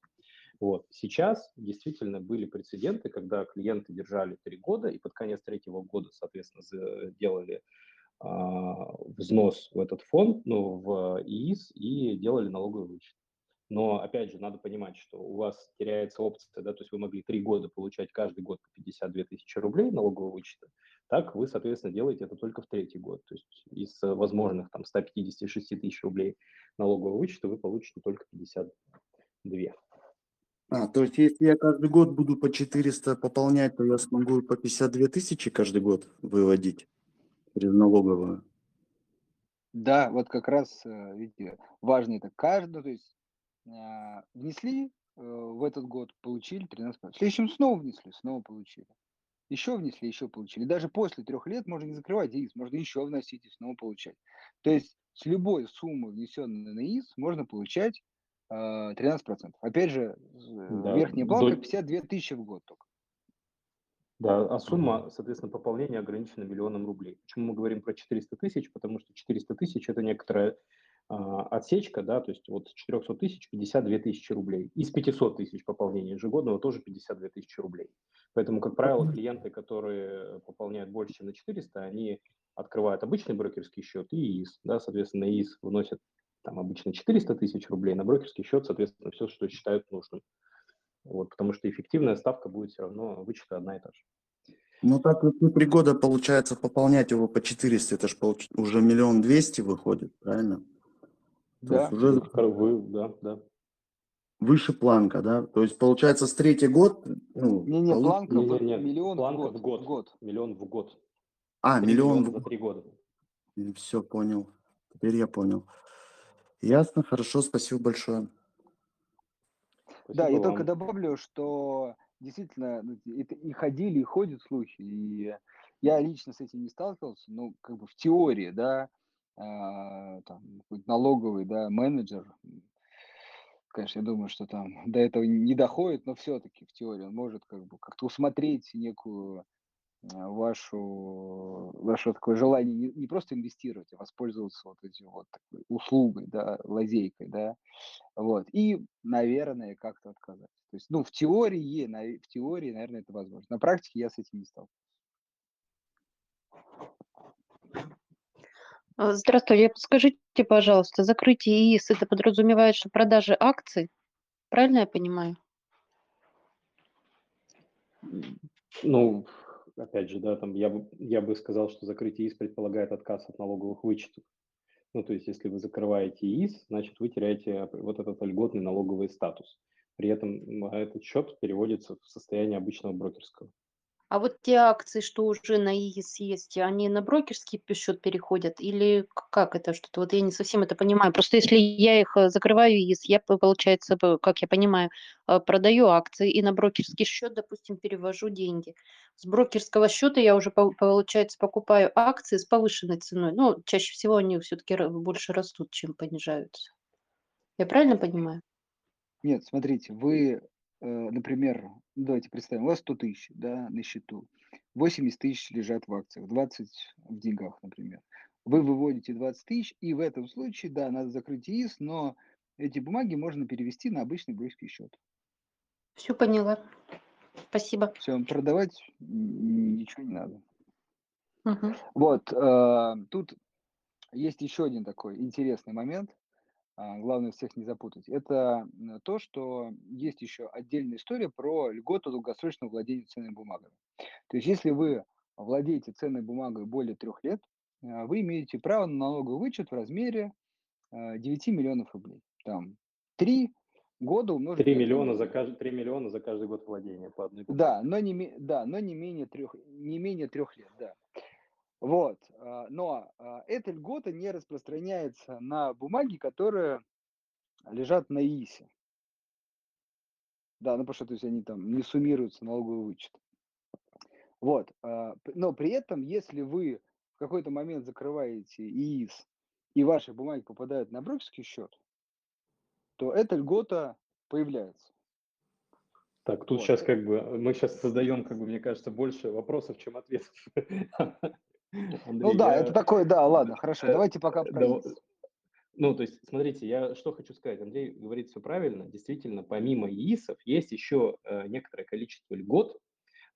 Вот. Сейчас действительно были прецеденты, когда клиенты держали три года и под конец третьего года, соответственно, делали а, взнос в этот фонд, ну, в ИИС и делали налоговый вычет. Но, опять же, надо понимать, что у вас теряется опция, да, то есть вы могли три года получать каждый год по 52 тысячи рублей налогового вычета, так вы, соответственно, делаете это только в третий год. То есть из возможных там 156 тысяч рублей налогового вычета вы получите только 52. А, то есть если я каждый год буду по 400 пополнять, то я смогу по 52 тысячи каждый год выводить через налоговую? Да, вот как раз, э, видите, важно это каждый, то есть а, внесли э, в этот год, получили 13%. В следующем снова внесли, снова получили. Еще внесли, еще получили. Даже после трех лет можно не закрывать ИИС, можно еще вносить и снова получать. То есть с любой суммы, внесенной на ИИС, можно получать э, 13%. Опять же, Да, верхняя планка до- 52 тысячи в год только. Да, а сумма, соответственно, пополнения ограничена миллионом рублей. Почему мы говорим про 400 тысяч? Потому что 400 тысяч – это некоторая а, отсечка, да, то есть вот с 400 тысяч 52 тысячи рублей. Из 500 тысяч пополнения ежегодного тоже 52 тысячи рублей. Поэтому, как правило, клиенты, которые пополняют больше, чем на 400, они открывают обычный брокерский счет и ИИС. Да, соответственно, ИИС вносят там обычно 400 тысяч рублей, на брокерский счет, соответственно, все, что считают нужным. Вот, потому что эффективная ставка будет все равно вычета одна и та же. Ну так если три года получается пополнять его по 400, это же получ... уже миллион двести выходит, правильно? То Да, есть уже вы, да, да. выше планка, да? То есть получается с третий год, ну, Не-не, полу- планка в- Не-не-не, миллион планка в в год. год. в год. Миллион в год. а, Три миллион, миллиона за три года. все понял, теперь я понял. Ясно, хорошо, спасибо большое. Да, Спасибо я только добавлю, что действительно ну, это и ходили, и ходят слухи. И я лично с этим не сталкивался, но как бы в теории, да, а, там, налоговый, да, менеджер, конечно, я думаю, что там до этого не доходит, но все-таки в теории он может как бы как-то усмотреть некую вашу, ваше такое желание не, не просто инвестировать, а воспользоваться вот этим вот такой услугой, да, лазейкой, да, вот, и, наверное, как-то отказать. То есть, ну, в теории, на- в теории, наверное, это возможно. На практике я с этим не стал. А, Здравствуйте, подскажите, пожалуйста, закрытие ИИС это подразумевает, что продажи акций? Правильно я понимаю? Ну, опять же, да, там я я бы сказал, что закрытие ИС предполагает отказ от налоговых вычетов. Ну, то есть, если вы закрываете ИС, значит, вы теряете вот этот льготный налоговый статус. При этом а этот счет переводится в состояние обычного брокерского. А вот те акции, что уже на ИИС есть, они на брокерский счет переходят или как это что-то? Вот я не совсем это понимаю. Просто если я их э, закрываю ИИС, я, получается, как я понимаю, э, продаю акции и на брокерский счет, допустим, перевожу деньги. С брокерского счета я уже, пол- получается, покупаю акции с повышенной ценой. Ну, чаще всего они все-таки больше растут, чем понижаются. Я правильно понимаю? Нет, смотрите, вы, например, ну, давайте представим, у вас 100 тысяч да, на счету, 80 тысяч лежат в акциях, 20 в деньгах, например. Вы выводите 20 тысяч, и в этом случае, да, надо закрыть ИИС, но эти бумаги можно перевести на обычный брокерский счет. Все поняла. Спасибо. Все, продавать ничего не надо. Мгм. Вот, э, тут есть еще один такой интересный момент, главное всех не запутать. Это то, что есть еще отдельная история про льготу долгосрочного владения ценными бумагами. То есть, если вы владеете ценной бумагой более трех лет, а, вы имеете право на налоговый вычет в размере а, 9 миллионов рублей. Там 3 года умножить 3 на 100 миллиона, за каждый, 3 миллиона за каждый год владения по одной бумаге. Да, но не, да, но не менее трех, не менее трех лет, да. Вот, а, но а, эта льгота не распространяется на бумаги, которые лежат на ИИСе. Да, ну потому что то есть они там не суммируются налоговый вычет. Вот, а, но при этом, если вы в какой-то момент закрываете ИИС и ваши бумаги попадают на брокерский счет, то эта льгота появляется. Так, тут Вот. сейчас как бы, мы сейчас создаем, как бы, мне кажется, больше вопросов, чем ответов. *laughs* *laughs* Ну Андрей, да, я- это такое, да, ладно, хорошо, э, давайте пока да, про ИИС. Ну, то есть, смотрите, я что хочу сказать. Андрей говорит все правильно. Действительно, помимо ИИСов есть еще э, некоторое количество льгот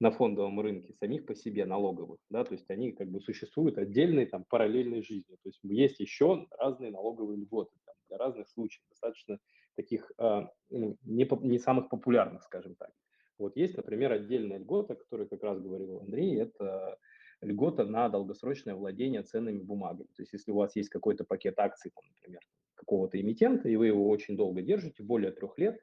на фондовом рынке, самих по себе налоговых, да, то есть они как бы существуют отдельной там параллельной жизнью, то есть есть еще разные налоговые льготы там, для разных случаев, достаточно таких ну, не, не самых популярных, скажем так. Вот есть, например, отдельная льгота, о которой как раз говорил Андрей, это льгота на долгосрочное владение ценными бумагами. То есть если у вас есть какой-то пакет акций, там, например, какого-то эмитента, и вы его очень долго держите, более трех лет,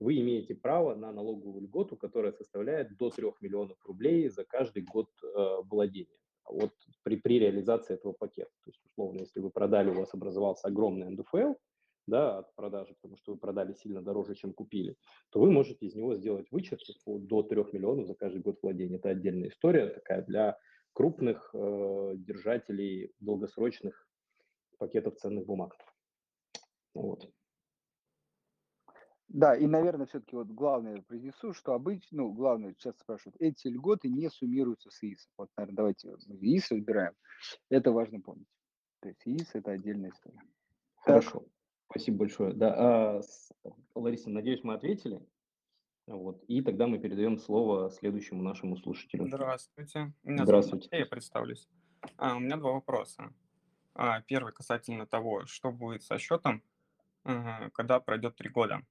вы имеете право на налоговую льготу, которая составляет до 3 миллионов рублей за каждый год э, владения. Вот при, при реализации этого пакета. То есть, условно, если вы продали, у вас образовался огромный НДФЛ, да, от продажи, потому что вы продали сильно дороже, чем купили, то вы можете из него сделать вычет по- до 3 миллионов за каждый год владения. Это отдельная история такая для крупных э, держателей долгосрочных пакетов ценных бумаг. Вот. Да, и, наверное, все-таки вот главное произнесу, что обычно, ну, главное, часто спрашивают, эти льготы не суммируются с ИИС. Вот, наверное, давайте ИИС выбираем. Это важно помнить. То есть ИИС – это отдельная история. Хорошо, спасибо большое. Да, а, Лариса, надеюсь, мы ответили. Вот, и тогда мы передаем слово следующему нашему слушателю. Здравствуйте. Меня зовут Здравствуйте. Матвей, я представлюсь. А, у меня два вопроса. А, первый касательно того, что будет со счетом, когда пройдет три года.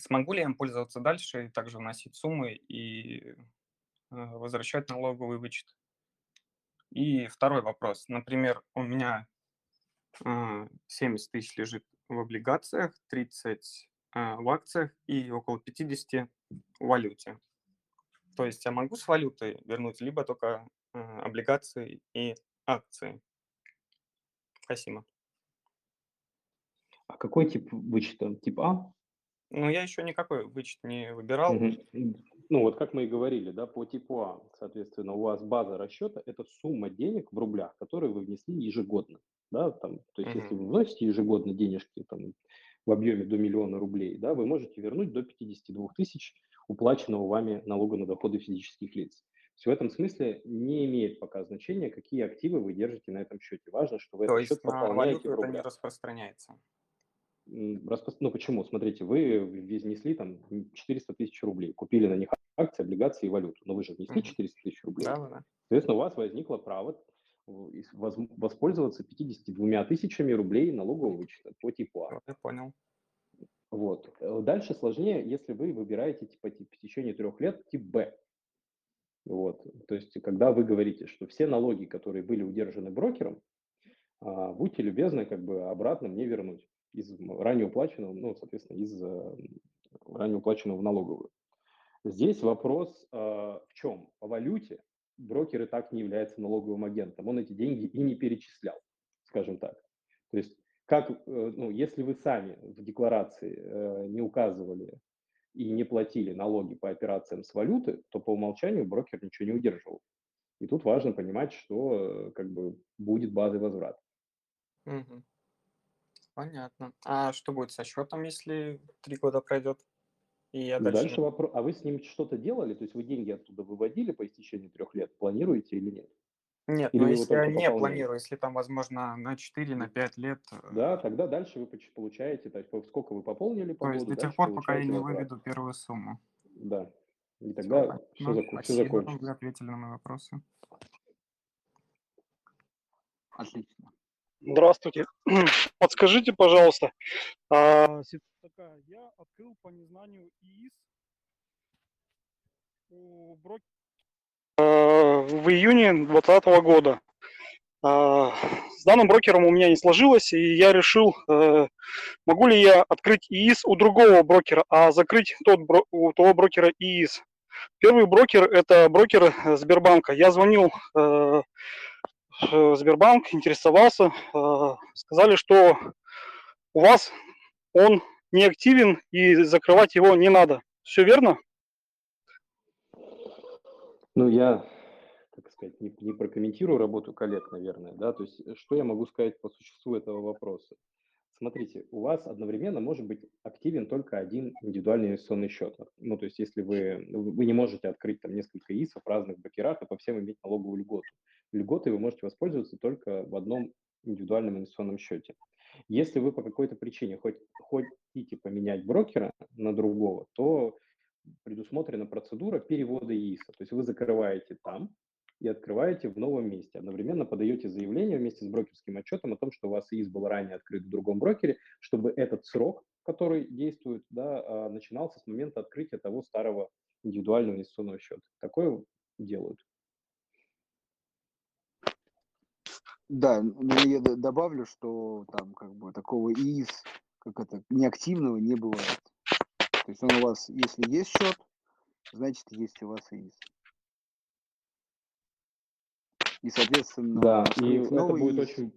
Смогу ли я им пользоваться дальше и также вносить суммы и а, возвращать налоговый вычет? И второй вопрос. Например, у меня а, 70 тысяч лежит в облигациях, 30 а, в акциях и около 50 в валюте. То есть я могу с валютой вернуть, либо только а, облигации и акции. Спасибо. А какой тип вычета? Тип А? Ну, я еще никакой вычет не выбирал. Мгм. Ну, вот как мы и говорили, да, по типу А, соответственно, у вас база расчета– это сумма денег в рублях, которые вы внесли ежегодно, да, там, то есть если Мгм. вы вносите ежегодно денежки там в объеме до миллиона рублей, да, вы можете вернуть до 52 тысяч уплаченного вами налога на доходы физических лиц. То есть в этом смысле не имеет пока значения, какие активы вы держите на этом счете. Важно, что вы То этот счет пополняете в это не рублях. распространяется. Распро- Ну почему? Смотрите, вы внесли там 400 тысяч рублей, купили на них акции, облигации и валюту, но вы же внесли Мгм. 400 тысяч рублей. Да, да. Соответственно, у вас возникло право воспользоваться 52 тысячами рублей налогового вычета по типу А. Я понял. Вот. Э, Дальше сложнее, если вы выбираете типа тип- в течение трех лет тип Б. Вот. То есть, когда вы говорите, что все налоги, которые были удержаны брокером, а, будьте любезны, как бы обратно мне вернуть из ранее уплаченного, ну, соответственно, из э, ранее уплаченного в налоговую. Здесь вопрос э, в чем? По валюте брокер и так не является налоговым агентом. Он эти деньги и не перечислял, скажем так. То есть, как, э, ну, если вы сами в декларации э, не указывали и не платили налоги по операциям с валюты, то по умолчанию брокер ничего не удерживал. И тут важно понимать, что э, как бы будет базой возврата. Мгм. Понятно. А что будет со счетом, если три года пройдет? И я дальше... Дальше вопрос, а вы с ним что-то делали? То есть вы деньги оттуда выводили по истечении трех лет? Планируете или нет? Нет, Или но если я не планирую, если там, возможно, на 4, на 5 лет, э, Да, тогда дальше вы получаете, то есть сколько вы пополнили по то есть году, до тех пор, пока я не возврат. выведу первую сумму. Да. И Все тогда все, все Спасибо, закончится. вы ответили на мои вопросы. Отлично. Здравствуйте. *clears throat* Подскажите, пожалуйста, а, ситуация такая, я открыл по незнанию ИИС у брок- э, в июне 2020 года. А, С данным брокером у меня не сложилось, и я решил, э, могу ли я открыть ИИС у другого брокера, а закрыть тот, бро- у того брокера ИИС. Первый брокер – это брокер э, Сбербанка. Я звонил э, Сбербанк, интересовался, э, сказали, что у вас он не активен и закрывать его не надо. Все верно? Ну, я, так сказать, не, не прокомментирую работу коллег, наверное, да, то есть э, что я могу сказать по существу этого вопроса? Смотрите, у вас одновременно может быть активен только один индивидуальный инвестиционный счет. Ну, то есть если вы, вы не можете открыть там несколько ИСов в разных брокерах и по всем иметь налоговую льготу. Льготой вы можете воспользоваться только в одном индивидуальном инвестиционном счете. Если вы по какой-то причине хоть, хотите поменять брокера на другого, то предусмотрена процедура перевода ИИСа. То есть вы закрываете там и открываете в новом месте. Одновременно подаете заявление вместе с брокерским отчетом о том, что у вас ИИС был ранее открыт в другом брокере, чтобы этот срок, который действует, да, а, начинался с момента открытия того старого индивидуального инвестиционного счета. Такое делают. Да, ну я д- добавлю, что там как бы такого ИИС, как это, неактивного не бывает. То есть он у вас, если есть счет, значит есть у вас ИИС. И, соответственно, Да, и это будет ИИС, очень...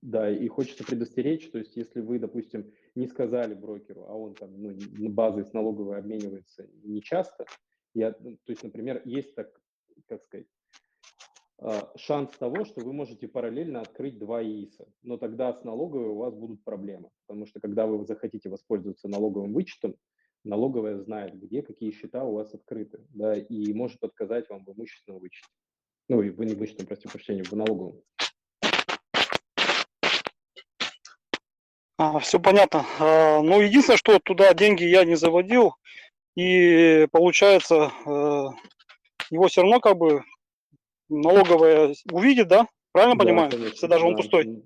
Да, и хочется предостеречь, то есть если вы, допустим, не сказали брокеру, а он там ну, базой с налоговой обменивается нечасто, я, то есть, например, есть так, как сказать, шанс того, что вы можете параллельно открыть два ИИСа, но тогда с налоговой у вас будут проблемы, потому что когда вы захотите воспользоваться налоговым вычетом, налоговая знает, где какие счета у вас открыты, да, и может отказать вам в имущественном вычете. Ну, и в имущественном, прости прощения, в налоговом. А, все понятно. А, ну, единственное, что туда деньги я не заводил, и получается, э, его все равно как бы налоговая увидит, да? Правильно Да, понимаю? конечно, Если даже он да, пустой. м,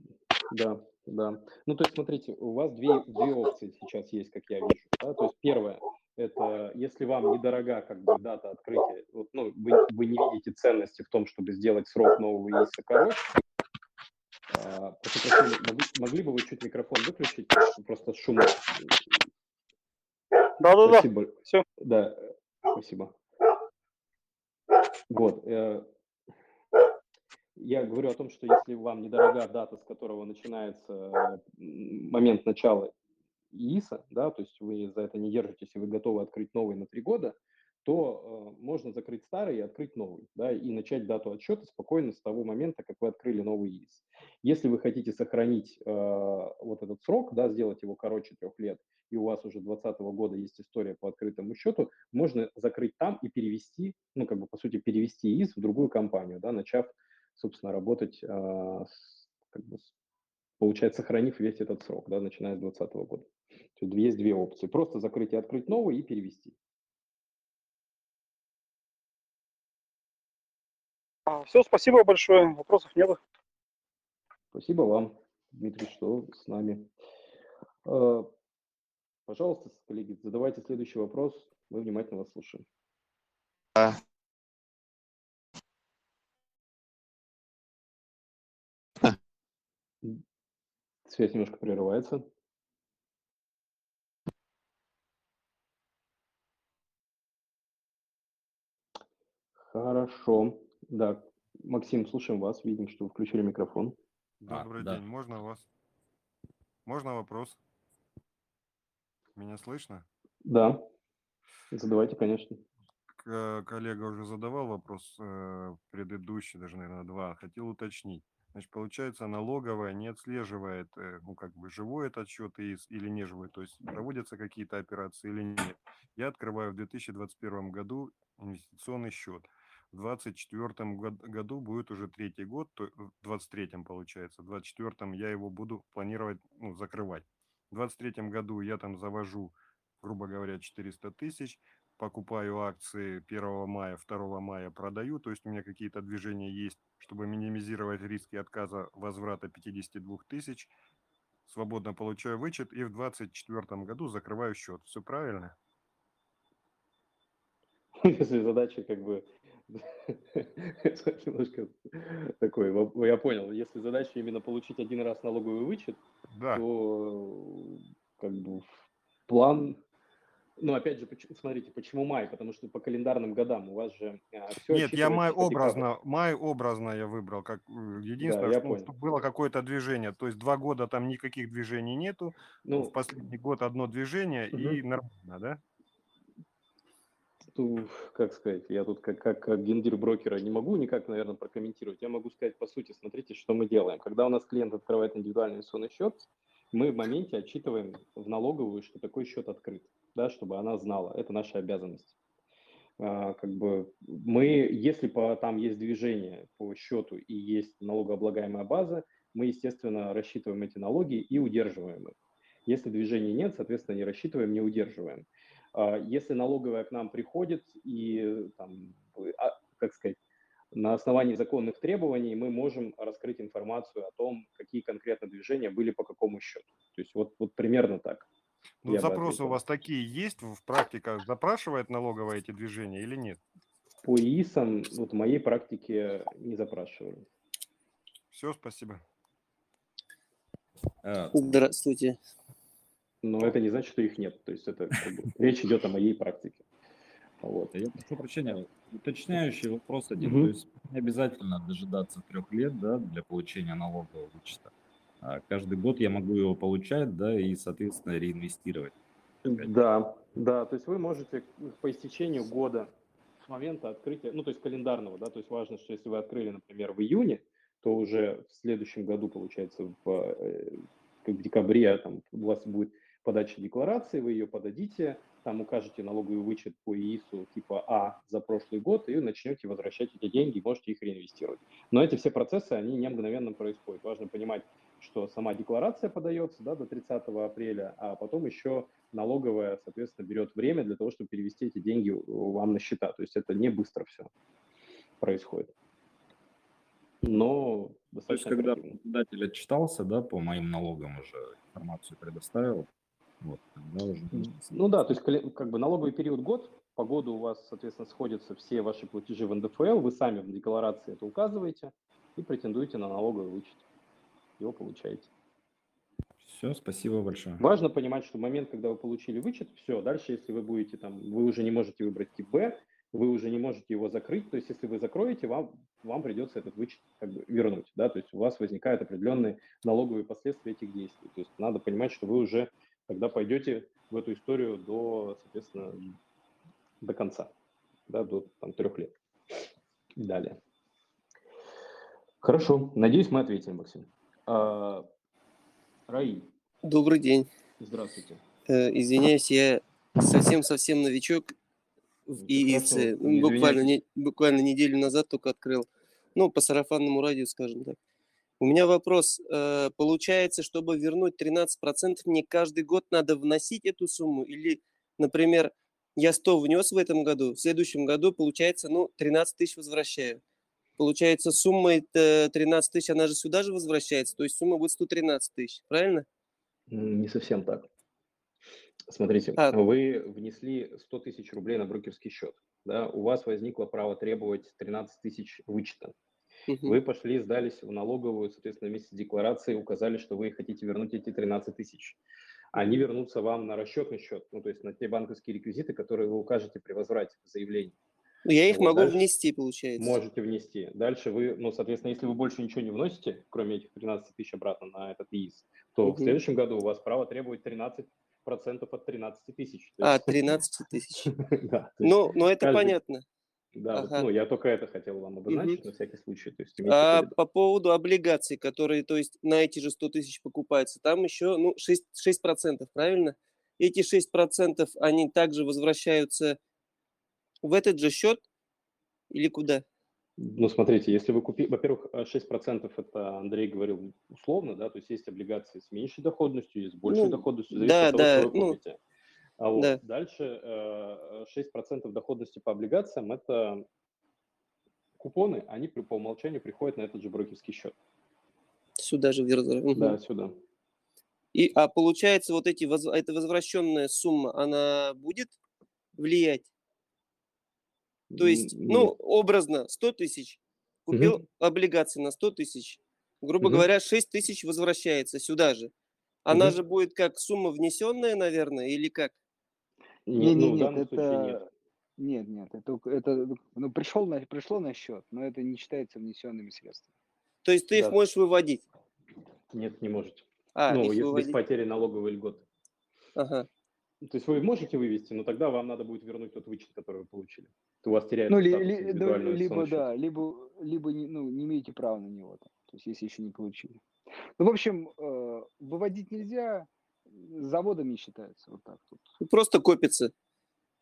да, да. Ну, то есть, смотрите, у вас две, две опции сейчас есть, как я вижу. Да? То есть, первое, это если вам недорога как бы дата открытия, вот, ну, вы, вы не видите ценности в том, чтобы сделать срок нового ИИСа короче, а, прошу могли, могли бы вы чуть микрофон выключить, просто шум. Да-да-да, Спасибо. все. Да, спасибо. Вот. э, Я говорю о том, что если вам недорога дата, с которого начинается момент начала ИИСа, да, то есть вы за это не держитесь, и вы готовы открыть новый на три года, то э, можно закрыть старый и открыть новый, да, и начать дату отсчета спокойно с того момента, как вы открыли новый ИИС. Если вы хотите сохранить э, вот этот срок, да, сделать его короче трех лет, и у вас уже 2020 года есть история по открытому счету, можно закрыть там и перевести, ну, как бы, по сути, перевести ИИС в другую компанию, да, начав, собственно, работать, э, с, как бы, получается, сохранив весь этот срок, да, начиная с 2020 года. То есть есть две опции. Просто закрыть и открыть новый и перевести. Все, А, спасибо большое. Вопросов нет. Спасибо вам, Дмитрий, что с нами. Э, Пожалуйста, коллеги, задавайте следующий вопрос. Мы внимательно вас слушаем. Связь немножко прерывается. Хорошо. Да, Максим, слушаем вас. Видим, что вы включили микрофон. Добрый да. день, можно вас? Можно вопрос? Меня слышно? Да, задавайте, конечно. К- Коллега уже задавал вопрос э, предыдущий, даже, наверное, два. Хотел уточнить. Значит, получается, налоговая не отслеживает, э, ну, как бы, живой этот счет ИИС или не живой, то есть проводятся какие-то операции или нет. Я открываю в 2021 году инвестиционный счет. В 2024 году будет уже третий год, то, в 23 получается. В 2024 я его буду планировать, ну, закрывать. В 2023 году я там завожу, грубо говоря, 400 тысяч, покупаю акции 1 мая, 2 мая продаю, то есть у меня какие-то движения есть, чтобы минимизировать риски отказа возврата 52 тысяч, свободно получаю вычет и в 2024 году закрываю счет. Все правильно? *laughs* Если задача как бы *laughs* немножко такой, я понял, если задача именно получить один раз налоговый вычет, Да. то как бы план, ну опять же, поч- смотрите, почему май, потому что по календарным годам у вас же все Нет, я май образно, май образно я выбрал, как э, единственное, я что, понял. чтобы было какое-то движение. То есть два года там никаких движений нету, Ну, в последний год одно движение и нормально, да? Ту, как сказать, я тут как, как, как гендир брокера не могу никак, наверное, прокомментировать. Я могу сказать по сути, смотрите, что мы делаем. Когда у нас клиент открывает индивидуальный инвестиционный счет, мы в моменте отчитываем в налоговую, что такой счет открыт, да, чтобы она знала. Это наша обязанность. А, как бы мы, если по, там есть движение по счету и есть налогооблагаемая база, мы, естественно, рассчитываем эти налоги и удерживаем их. Если движений нет, соответственно, не рассчитываем, не удерживаем. А Если налоговая к нам приходит и, там, а, как сказать, на основании законных требований мы можем раскрыть информацию о том, какие конкретно движения были по какому счету. То есть вот, вот примерно так. Ну, запросы у вас такие есть в практиках? Запрашивает налоговая эти движения или нет? По ИИСам вот в моей практике не запрашивали. Все, спасибо. А, Здравствуйте. Но это не значит, что их нет. То есть это как бы, речь идет о моей практике. Вот. Я прошу прощения, уточняющий вопрос один. Мгм. То есть не обязательно дожидаться трех лет да, для получения налогового вычета. А каждый год я могу его получать, да, и, соответственно, реинвестировать. Да, да, то есть вы можете по истечению года с момента открытия, ну то есть календарного, да, то есть важно, что если вы открыли, например, в июне, то уже в следующем году, получается, в, э, в декабре, там, у вас будет подача декларации, вы ее подадите, там укажете налоговый вычет по ИИСу типа А за прошлый год и начнете возвращать эти деньги, можете их реинвестировать. Но эти все процессы, они не мгновенно происходят. Важно понимать, что сама декларация подается да, до 30 апреля, а потом еще налоговая, соответственно, берет время для того, чтобы перевести эти деньги вам на счета. То есть это не быстро все происходит. Но То есть, когда работодатель отчитался, да, по моим налогам уже информацию предоставил, вот, тогда уже... Ну да, то есть как бы налоговый период год, по году у вас, соответственно, сходятся все ваши платежи в НДФЛ, вы сами в декларации это указываете и претендуете на налоговый вычет. Его получаете. Все, спасибо большое. Важно понимать, что момент, когда вы получили вычет, все, дальше, если вы будете там, вы уже не можете выбрать тип Б, вы уже не можете его закрыть, то есть если вы закроете, вам, вам придется этот вычет как бы вернуть, да, то есть у вас возникают определенные налоговые последствия этих действий, то есть надо понимать, что вы уже тогда пойдете в эту историю до, соответственно, до конца, да, до там, трех лет. Далее. Хорошо, надеюсь, мы ответим, Максим. А, Раи. Добрый день. Здравствуйте. Э, извиняюсь, я совсем-совсем новичок в ИИЦ. Ну, буквально, не, буквально неделю назад только открыл. Ну, по сарафанному радио, скажем так. У меня вопрос. Э, получается, чтобы вернуть 13%, мне каждый год надо вносить эту сумму? Или, например, я 100 внес в этом году, в следующем году, получается, ну, 13 тысяч возвращаю. Получается, сумма это 13 тысяч, она же сюда же возвращается, то есть сумма будет 113 тысяч, правильно? Не совсем так. Смотрите, а. вы внесли 100 тысяч рублей на брокерский счет, да, у вас возникло право требовать 13 тысяч вычета. Угу. Вы пошли, сдались в налоговую, соответственно, вместе с декларацией указали, что вы хотите вернуть эти 13 тысяч. Они вернутся вам на расчетный счет, ну, то есть на те банковские реквизиты, которые вы укажете при возврате заявления. Ну, я их вот, могу внести, получается. Можете внести. Дальше вы, ну, соответственно, если вы больше ничего не вносите, кроме этих 13 тысяч обратно на этот ИИС, то угу. в следующем году у вас право требовать 13 процентов от 13 тысяч. А, 13 тысяч. *laughs* Да. Ну, ну это понятно. Да, ага. ну я только это хотел вам обозначить угу. на всякий случай. То есть, а по поводу облигаций, которые, то есть на эти же 100 тысяч покупаются, там еще ну, 6, 6%, правильно? Эти 6% они также возвращаются в этот же счет или куда? Ну, смотрите, если вы купили, во-первых, 6% это Андрей говорил условно, да, то есть есть облигации с меньшей доходностью, есть с большей ну, доходностью, зависит да, от того, да, что вы ну, купите. А вот да. дальше 6% э, доходности по облигациям – это купоны, они по умолчанию приходят на этот же брокерский счет. Сюда же вернуть. Да, сюда. И, а получается, вот эти, эта возвращенная сумма, она будет влиять то есть, ну, образно, 100 тысяч, купил угу. облигации на 100 тысяч, грубо угу. говоря, 6 тысяч возвращается сюда же. Она угу. же будет как сумма внесенная, наверное, или как? Не, не, ну, нет, это... Нет. Нет, нет, это, это ну, пришел на, пришло на счет, но это не считается внесенными средствами. То есть ты да. их можешь выводить? Нет, не можете. А, ну, если выводить. без потери налоговой льготы. Ага. То есть вы можете вывести, но тогда вам надо будет вернуть тот вычет, который вы получили. У вас теряется ну, ли, ли, да, либо, да, либо, либо не, ну, не имеете права на него, там, то есть если еще не получили. Ну, в общем, э, выводить нельзя, заводом не считается, вот так вот. Ну, просто копится.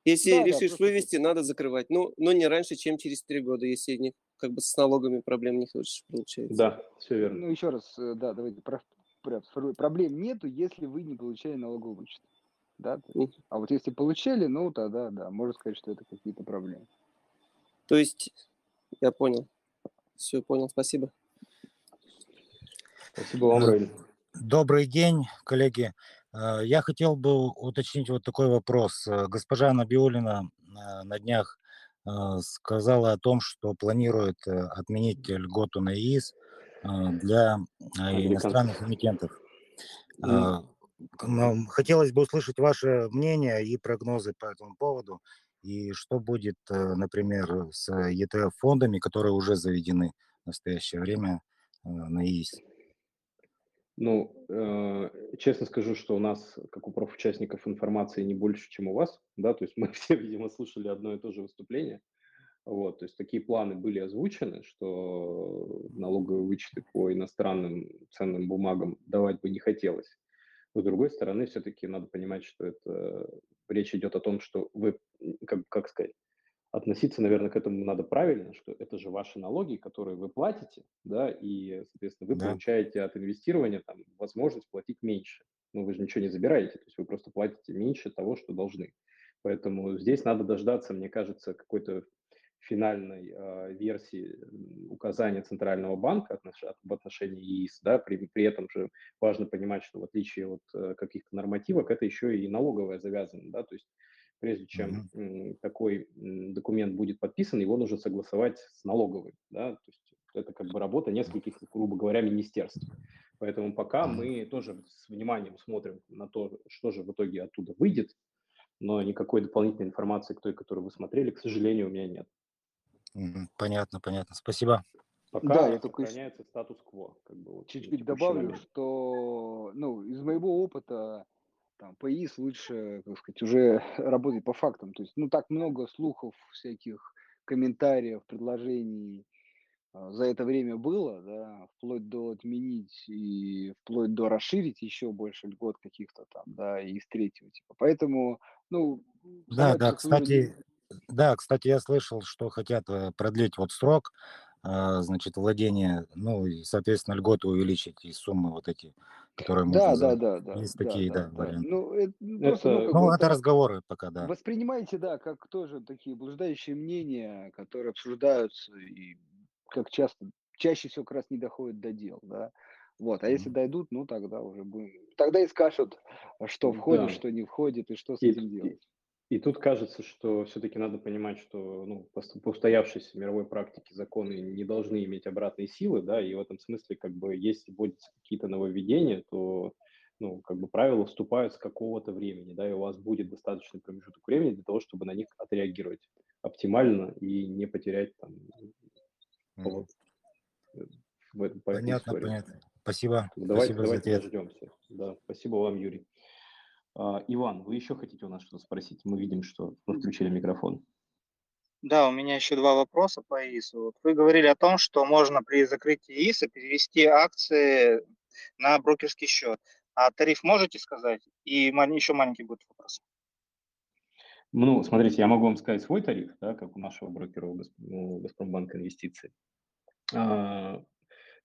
Если да, решишь да, вывести, копится. надо закрывать. Ну, но не раньше, чем через три года, если не, как бы с налогами проблем не хочешь, получается. Да, все верно. Ну, еще раз, э, да, давайте, про, про, проблем нету, если вы не получали налоговый вычет да? А вот если получили, ну тогда, да, можно сказать, что это какие-то проблемы. То есть, я понял. Все, понял, спасибо. Спасибо вам, Раиль. Добрый день, коллеги. Э, я хотел бы уточнить вот такой вопрос. Э, госпожа Набиулина э, на днях сказала о том, что планирует отменить льготу на ИИС для иностранных эмитентов. Хотелось бы услышать ваше мнение и прогнозы по этому поводу. И что будет, например, с ETF-фондами, которые уже заведены в настоящее время на ИИС? Ну, э, честно скажу, что у нас, как у профучастников, информации не больше, чем у вас, да, то есть мы *laughs* все, видимо, слушали одно и то же выступление, вот, то есть такие планы были озвучены, что налоговые вычеты по иностранным ценным бумагам давать бы не хотелось. С другой стороны, все-таки надо понимать, что это речь идет о том, что вы, как, как сказать, относиться, наверное, к этому надо правильно, что это же ваши налоги, которые вы платите, да, и, соответственно, вы Да. получаете от инвестирования там возможность платить меньше. Ну, вы же ничего не забираете, то есть вы просто платите меньше того, что должны. Поэтому здесь надо дождаться, мне кажется, какой-то финальной э, версии указания Центрального банка отнош, в отношении ЕИС, да, при, при этом же важно понимать, что в отличие от э, каких-то нормативок, это еще и налоговая завязана, да, то есть прежде чем mm-hmm. такой документ будет подписан, его нужно согласовать с налоговой, да, то есть это как бы работа нескольких, грубо говоря, министерств. Поэтому пока мы тоже с вниманием смотрим на то, что же в итоге оттуда выйдет, но никакой дополнительной информации к той, которую вы смотрели, к сожалению, у меня нет. Понятно, понятно. Спасибо. Пока да, я только сохраняется статус-кво. Как бы, вот, чуть-чуть добавлю, момент. что ну, из моего опыта там, ПАИС лучше, как сказать, уже *laughs* работать по фактам. То есть, ну, так много слухов, всяких комментариев, предложений а, за это время было, да, вплоть до отменить и вплоть до расширить еще больше льгот каких-то там, да, и из третьего типа. Поэтому, ну... Да, да, кстати, да, кстати, я слышал, что хотят э, продлить вот срок, а, значит, владения, ну, и, соответственно, льготы увеличить и суммы вот эти, которые можно... Да, да, да, да. Есть да, такие, да, да, да. варианты. Ну, это, просто, это, ну, ну, это разговоры пока, да. Воспринимайте, да, как тоже такие блуждающие мнения, которые обсуждаются и как часто, чаще всего как раз не доходят до дел, да. Вот, а mm-hmm. если дойдут, ну тогда уже будем, тогда и скажут, что входит, да. что не входит и что с и, этим делать. И, тут кажется, что все-таки надо понимать, что ну, по, по устоявшейся мировой практике законы не должны иметь обратной силы, да, и в этом смысле, как бы, если вводятся какие-то нововведения, то ну, как бы правила вступают с какого-то времени, да, и у вас будет достаточный промежуток времени для того, чтобы на них отреагировать оптимально и не потерять там mm-hmm. в этом, по понятно, этой понятно. Спасибо. Давайте, Спасибо давайте дождемся. Да, спасибо вам, Юрий. А, Иван, вы еще хотите у нас что-то спросить? Мы видим, что вы включили микрофон. Да, у меня еще два вопроса по ИСу. Вот вы говорили о том, что можно при закрытии ИСа перевести акции на брокерский счет. А тариф можете сказать? И еще маленький будет вопрос. Ну, смотрите, я могу вам сказать свой тариф, да, как у нашего брокера у Газпромбанка инвестиций.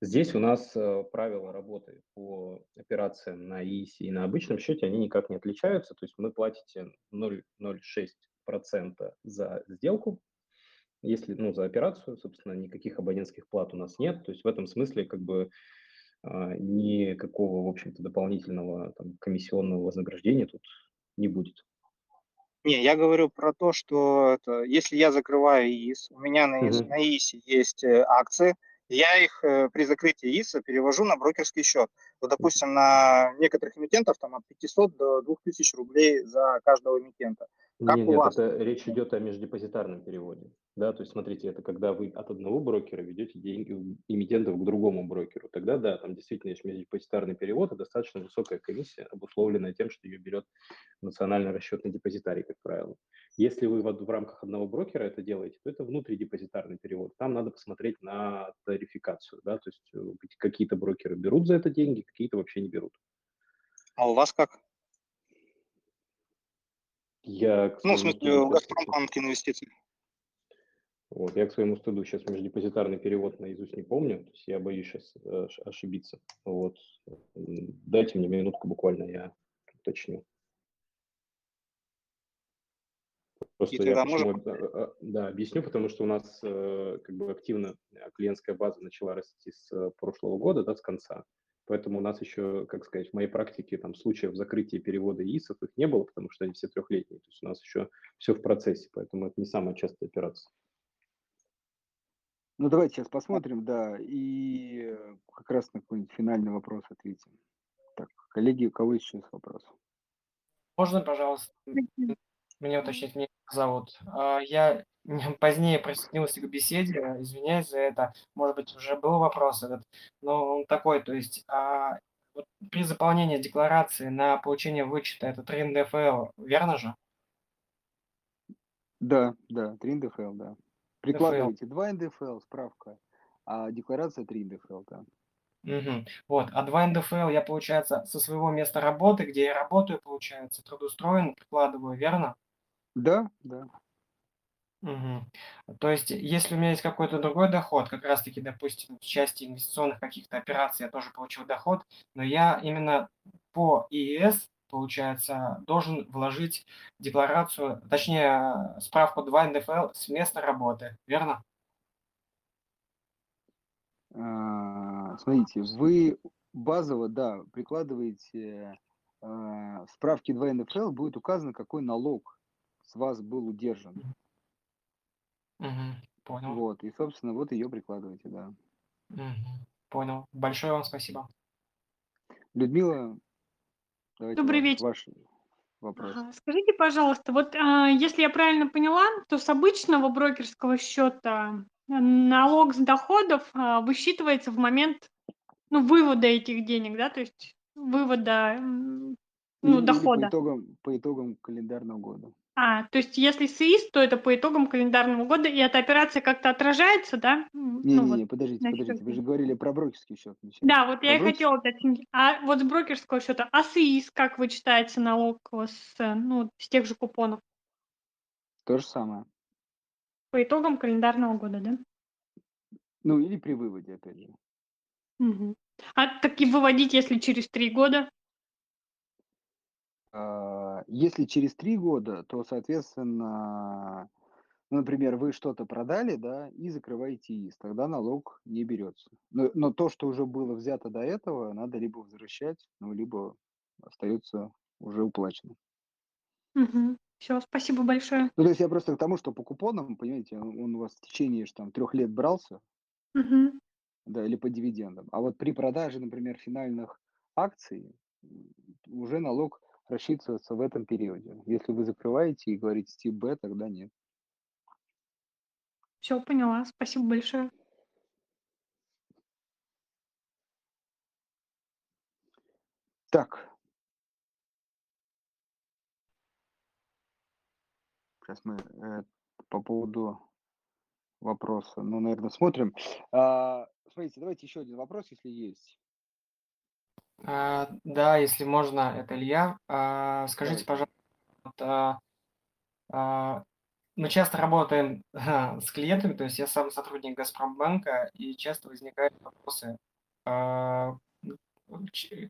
Здесь у нас э, правила работы по операциям на ИИСе и на обычном счете, они никак не отличаются. То есть мы платите 0,06% за сделку, если, ну, за операцию, собственно, никаких абонентских плат у нас нет. То есть в этом смысле как бы а, никакого, в общем-то, дополнительного там, комиссионного вознаграждения тут не будет. Не, я говорю про то, что это, если я закрываю ИИС, у меня на, Мгм. на ИИСе есть э, акции, я их э, при закрытии ИИСа перевожу на брокерский счет. Вот, допустим, на некоторых эмитентов там от 500 до 2000 рублей за каждого эмитента. Как Нет, у нет, вас? это речь идет о междепозитарном переводе. Да, то есть смотрите, это когда вы от одного брокера ведете деньги эмитентов к другому брокеру. Тогда да, там действительно есть междепозитарный перевод, и достаточно высокая комиссия, обусловленная тем, что ее берет национальный расчетный депозитарий, как правило. Если вы в, в рамках одного брокера это делаете, то это внутридепозитарный перевод. Там надо посмотреть на тарификацию, да, то есть э, какие-то брокеры берут за это деньги, какие-то вообще не берут. А у вас как? Я, Ну, в смысле, сейчас- Газпромбанк инвестиций. Вот, я к своему стыду сейчас междепозитарный перевод наизусть не помню, то есть я боюсь сейчас э, ошибиться. Вот. Дайте мне минутку буквально, я уточню. Просто я можем- э, э, да, объясню, потому что у нас э, как бы активно клиентская база начала расти с прошлого года, да, с конца. Поэтому у нас еще, как сказать, в моей практике там случаев закрытия перевода ИИСов их не было, потому что они все трехлетние. То есть у нас еще все в процессе, поэтому это не самая частая операция. Ну, давайте сейчас посмотрим, да, и э, как раз на какой-нибудь финальный вопрос ответим. Так, коллеги, у кого есть сейчас вопрос? Можно, пожалуйста, меня уточнить, меня зовут. А, Я *laughs* позднее присоединился к беседе, извиняюсь за это. Может быть, уже был вопрос этот, но он такой, то есть а, вот при заполнении декларации на получение вычета это 3 НДФЛ, верно же? Да, да, 3 НДФЛ, да. Прикладывайте 2 НДФЛ, справка, а декларация 3 НДФЛ, да. Мгм. Вот, а 2 НДФЛ я, получается, со своего места работы, где я работаю, получается, трудоустроен, прикладываю, верно? Да, да. Мгм. То есть, если у меня есть какой-то другой доход, как раз-таки, допустим, в части инвестиционных каких-то операций я тоже получил доход, но я именно по ИИС, получается, должен вложить декларацию, точнее, справку 2 НДФЛ с места работы, верно? А, Смотрите, вы базово, да, прикладываете э, в справке 2 НФЛ будет указано, какой налог с вас был удержан. Мгм. Понял. Вот, и, собственно, вот ее прикладываете, да. Мгм. Понял. Большое вам спасибо. Людмила, давайте Добрый вечер. ваш вопрос. Ага. Скажите, пожалуйста, вот а, если я правильно поняла, то с обычного брокерского счета налог с доходов а, высчитывается в момент ну, вывода этих денег, да, то есть вывода м, ну, Или, или по дохода. итогам, по итогам календарного года. А, то есть если СИИС, то это по итогам календарного года, и эта операция как-то отражается, да? Ну Не-не-не, вот, подождите, на подождите, вы же говорили про брокерский счет вначале. Да, вот Про я и брокерский хотела уточнить. А вот с брокерского счета, а СИИС как вычитается налог с, э, ну, с тех же купонов? то же самое. По итогам календарного года, да? Ну, или при выводе, опять же. Мгм. А так и выводить, если через три года? А, Если через три года, то, соответственно, ну, например, вы что-то продали, да, и закрываете ИИС, тогда налог не берется. Но, но то, что уже было взято до этого, надо либо возвращать, ну, либо остается уже уплачено. Все, спасибо большое. Ну, то есть я просто к тому, что по купонам, понимаете, он, он у вас в течение там трех лет брался, Мгм. да, или по дивидендам. А вот при продаже, например, финальных акций уже налог рассчитывается в этом периоде. Если вы закрываете и говорите тип Б, тогда нет. Все, поняла. Спасибо большое. Так. Сейчас мы э, по поводу вопроса, ну, наверное, смотрим. А, смотрите, давайте еще один вопрос, если есть. А, да, если можно, это Илья. А, скажите, пожалуйста, а, а, мы часто работаем *laughs* с клиентами, то есть я сам сотрудник Газпромбанка, и часто возникают вопросы. А,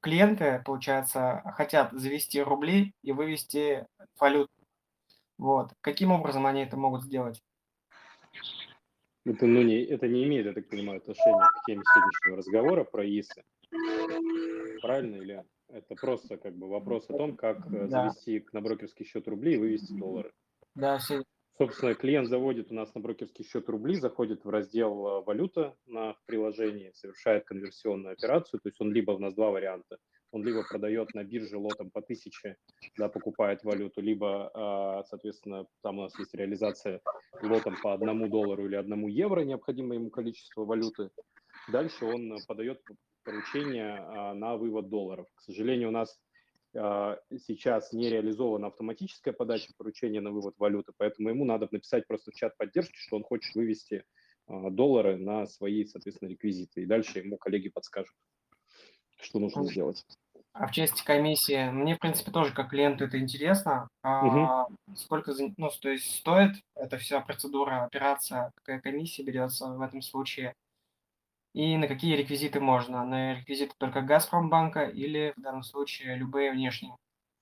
клиенты, получается, хотят завести рубли и вывести валюту. Вот. Каким образом они это могут сделать? Это, ну, не, это не имеет, я так понимаю, отношения к теме сегодняшнего разговора про ИСы. Правильно, или это просто как бы вопрос о том, как э, Да. завести на брокерский счет рубли и вывести доллары? Да, все. Собственно, клиент заводит у нас на брокерский счет рубли, заходит в раздел э, «Валюта» на приложении, совершает конверсионную операцию. То есть он либо, у нас два варианта, он либо продает на бирже лотом по тысяче, да, покупает валюту, либо, а, соответственно, там у нас есть реализация лотом по одному доллару или одному евро, необходимое ему количество валюты. Дальше он э, подает поручение а, на вывод долларов. К сожалению, у нас а, сейчас не реализована автоматическая подача поручения на вывод валюты, поэтому ему надо написать просто в чат поддержки, что он хочет вывести а, доллары на свои, соответственно, реквизиты. И дальше ему коллеги подскажут, что нужно Мгм. сделать. А в части комиссии, мне, в принципе, тоже как клиенту это интересно. А сколько, ну, то есть стоит эта вся процедура, операция, какая комиссия берется в этом случае? И на какие реквизиты можно? На реквизиты только Газпромбанка или в данном случае любые внешние?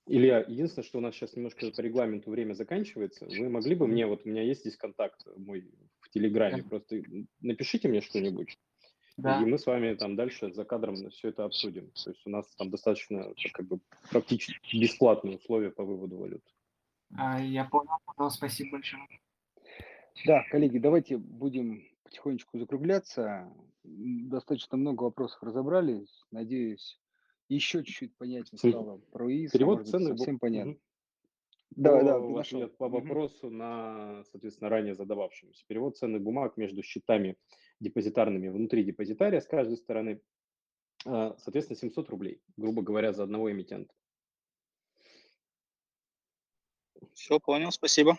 Илья, единственное, что у нас сейчас немножко по регламенту время заканчивается, вы могли бы мне, вот у меня есть здесь контакт мой в Телеграме, просто напишите мне что-нибудь, Да. и мы с вами там дальше за кадром все это обсудим. То есть у нас там достаточно как бы практически бесплатные условия по выводу валют. А, я понял, понял, спасибо большое. Да, коллеги, давайте будем потихонечку закругляться. Достаточно много вопросов разобрались. Надеюсь, еще чуть-чуть понятнее стало про ИИС, а Перевод бу- совсем понятно. Мгм. Да, да, в ответ по вопросу на, соответственно, ранее задававшемуся. Перевод ценных бумаг между счетами депозитарными внутри депозитария с каждой стороны, а, соответственно, 700 рублей, грубо говоря, за одного эмитента. Все, понял, спасибо.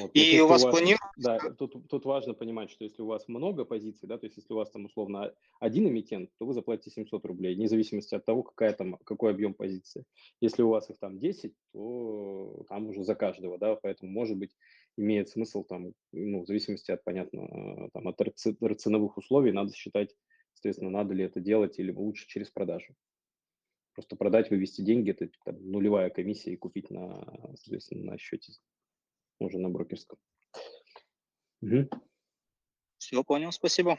Вот. И если у вас планируется... Да, тут, тут важно понимать, что если у вас много позиций, да, то есть если у вас там условно один эмитент, то вы заплатите 700 рублей, вне зависимости от того, какая там, какой объем позиции. Если у вас их там 10, то там уже за каждого, да, поэтому может быть имеет смысл там, ну, в зависимости от, понятно, там, от ценовых условий, надо считать, соответственно, надо ли это делать или лучше через продажу. Просто продать, вывести деньги, это там, нулевая комиссия и купить на, соответственно, на счете уже на брокерском. Угу. Все, понял, спасибо.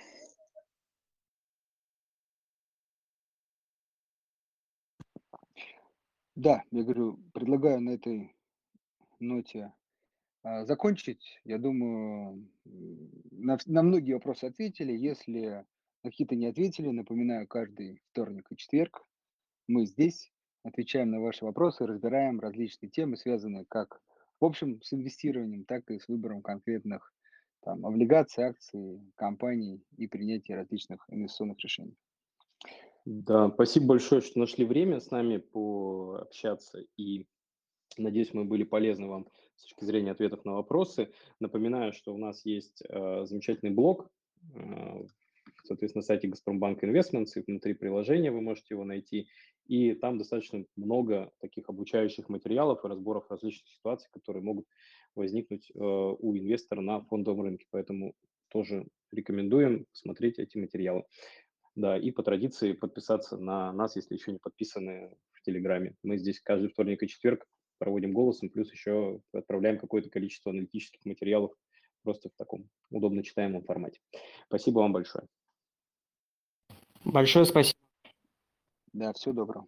Да, я говорю, предлагаю на этой ноте а, закончить. Я думаю, на, на многие вопросы ответили. Если на какие-то не ответили, напоминаю, каждый вторник и четверг мы здесь отвечаем на ваши вопросы, разбираем различные темы, связанные как в общем с инвестированием, так и с выбором конкретных там, облигаций, акций, компаний и принятия различных инвестиционных решений. Да, спасибо большое, что нашли время с нами пообщаться, и надеюсь, мы были полезны вам с точки зрения ответов на вопросы. Напоминаю, что у нас есть э, замечательный блог, э, соответственно, на сайте Газпромбанк Investments, и внутри приложения вы можете его найти, и там достаточно много таких обучающих материалов и разборов различных ситуаций, которые могут возникнуть э, у инвестора на фондовом рынке, поэтому тоже рекомендуем смотреть эти материалы. Да, и по традиции подписаться на нас, если еще не подписаны в Телеграме. Мы здесь каждый вторник и четверг проводим голосом, плюс еще отправляем какое-то количество аналитических материалов просто в таком удобно читаемом формате. Спасибо вам большое. Большое спасибо. Да, всего доброго.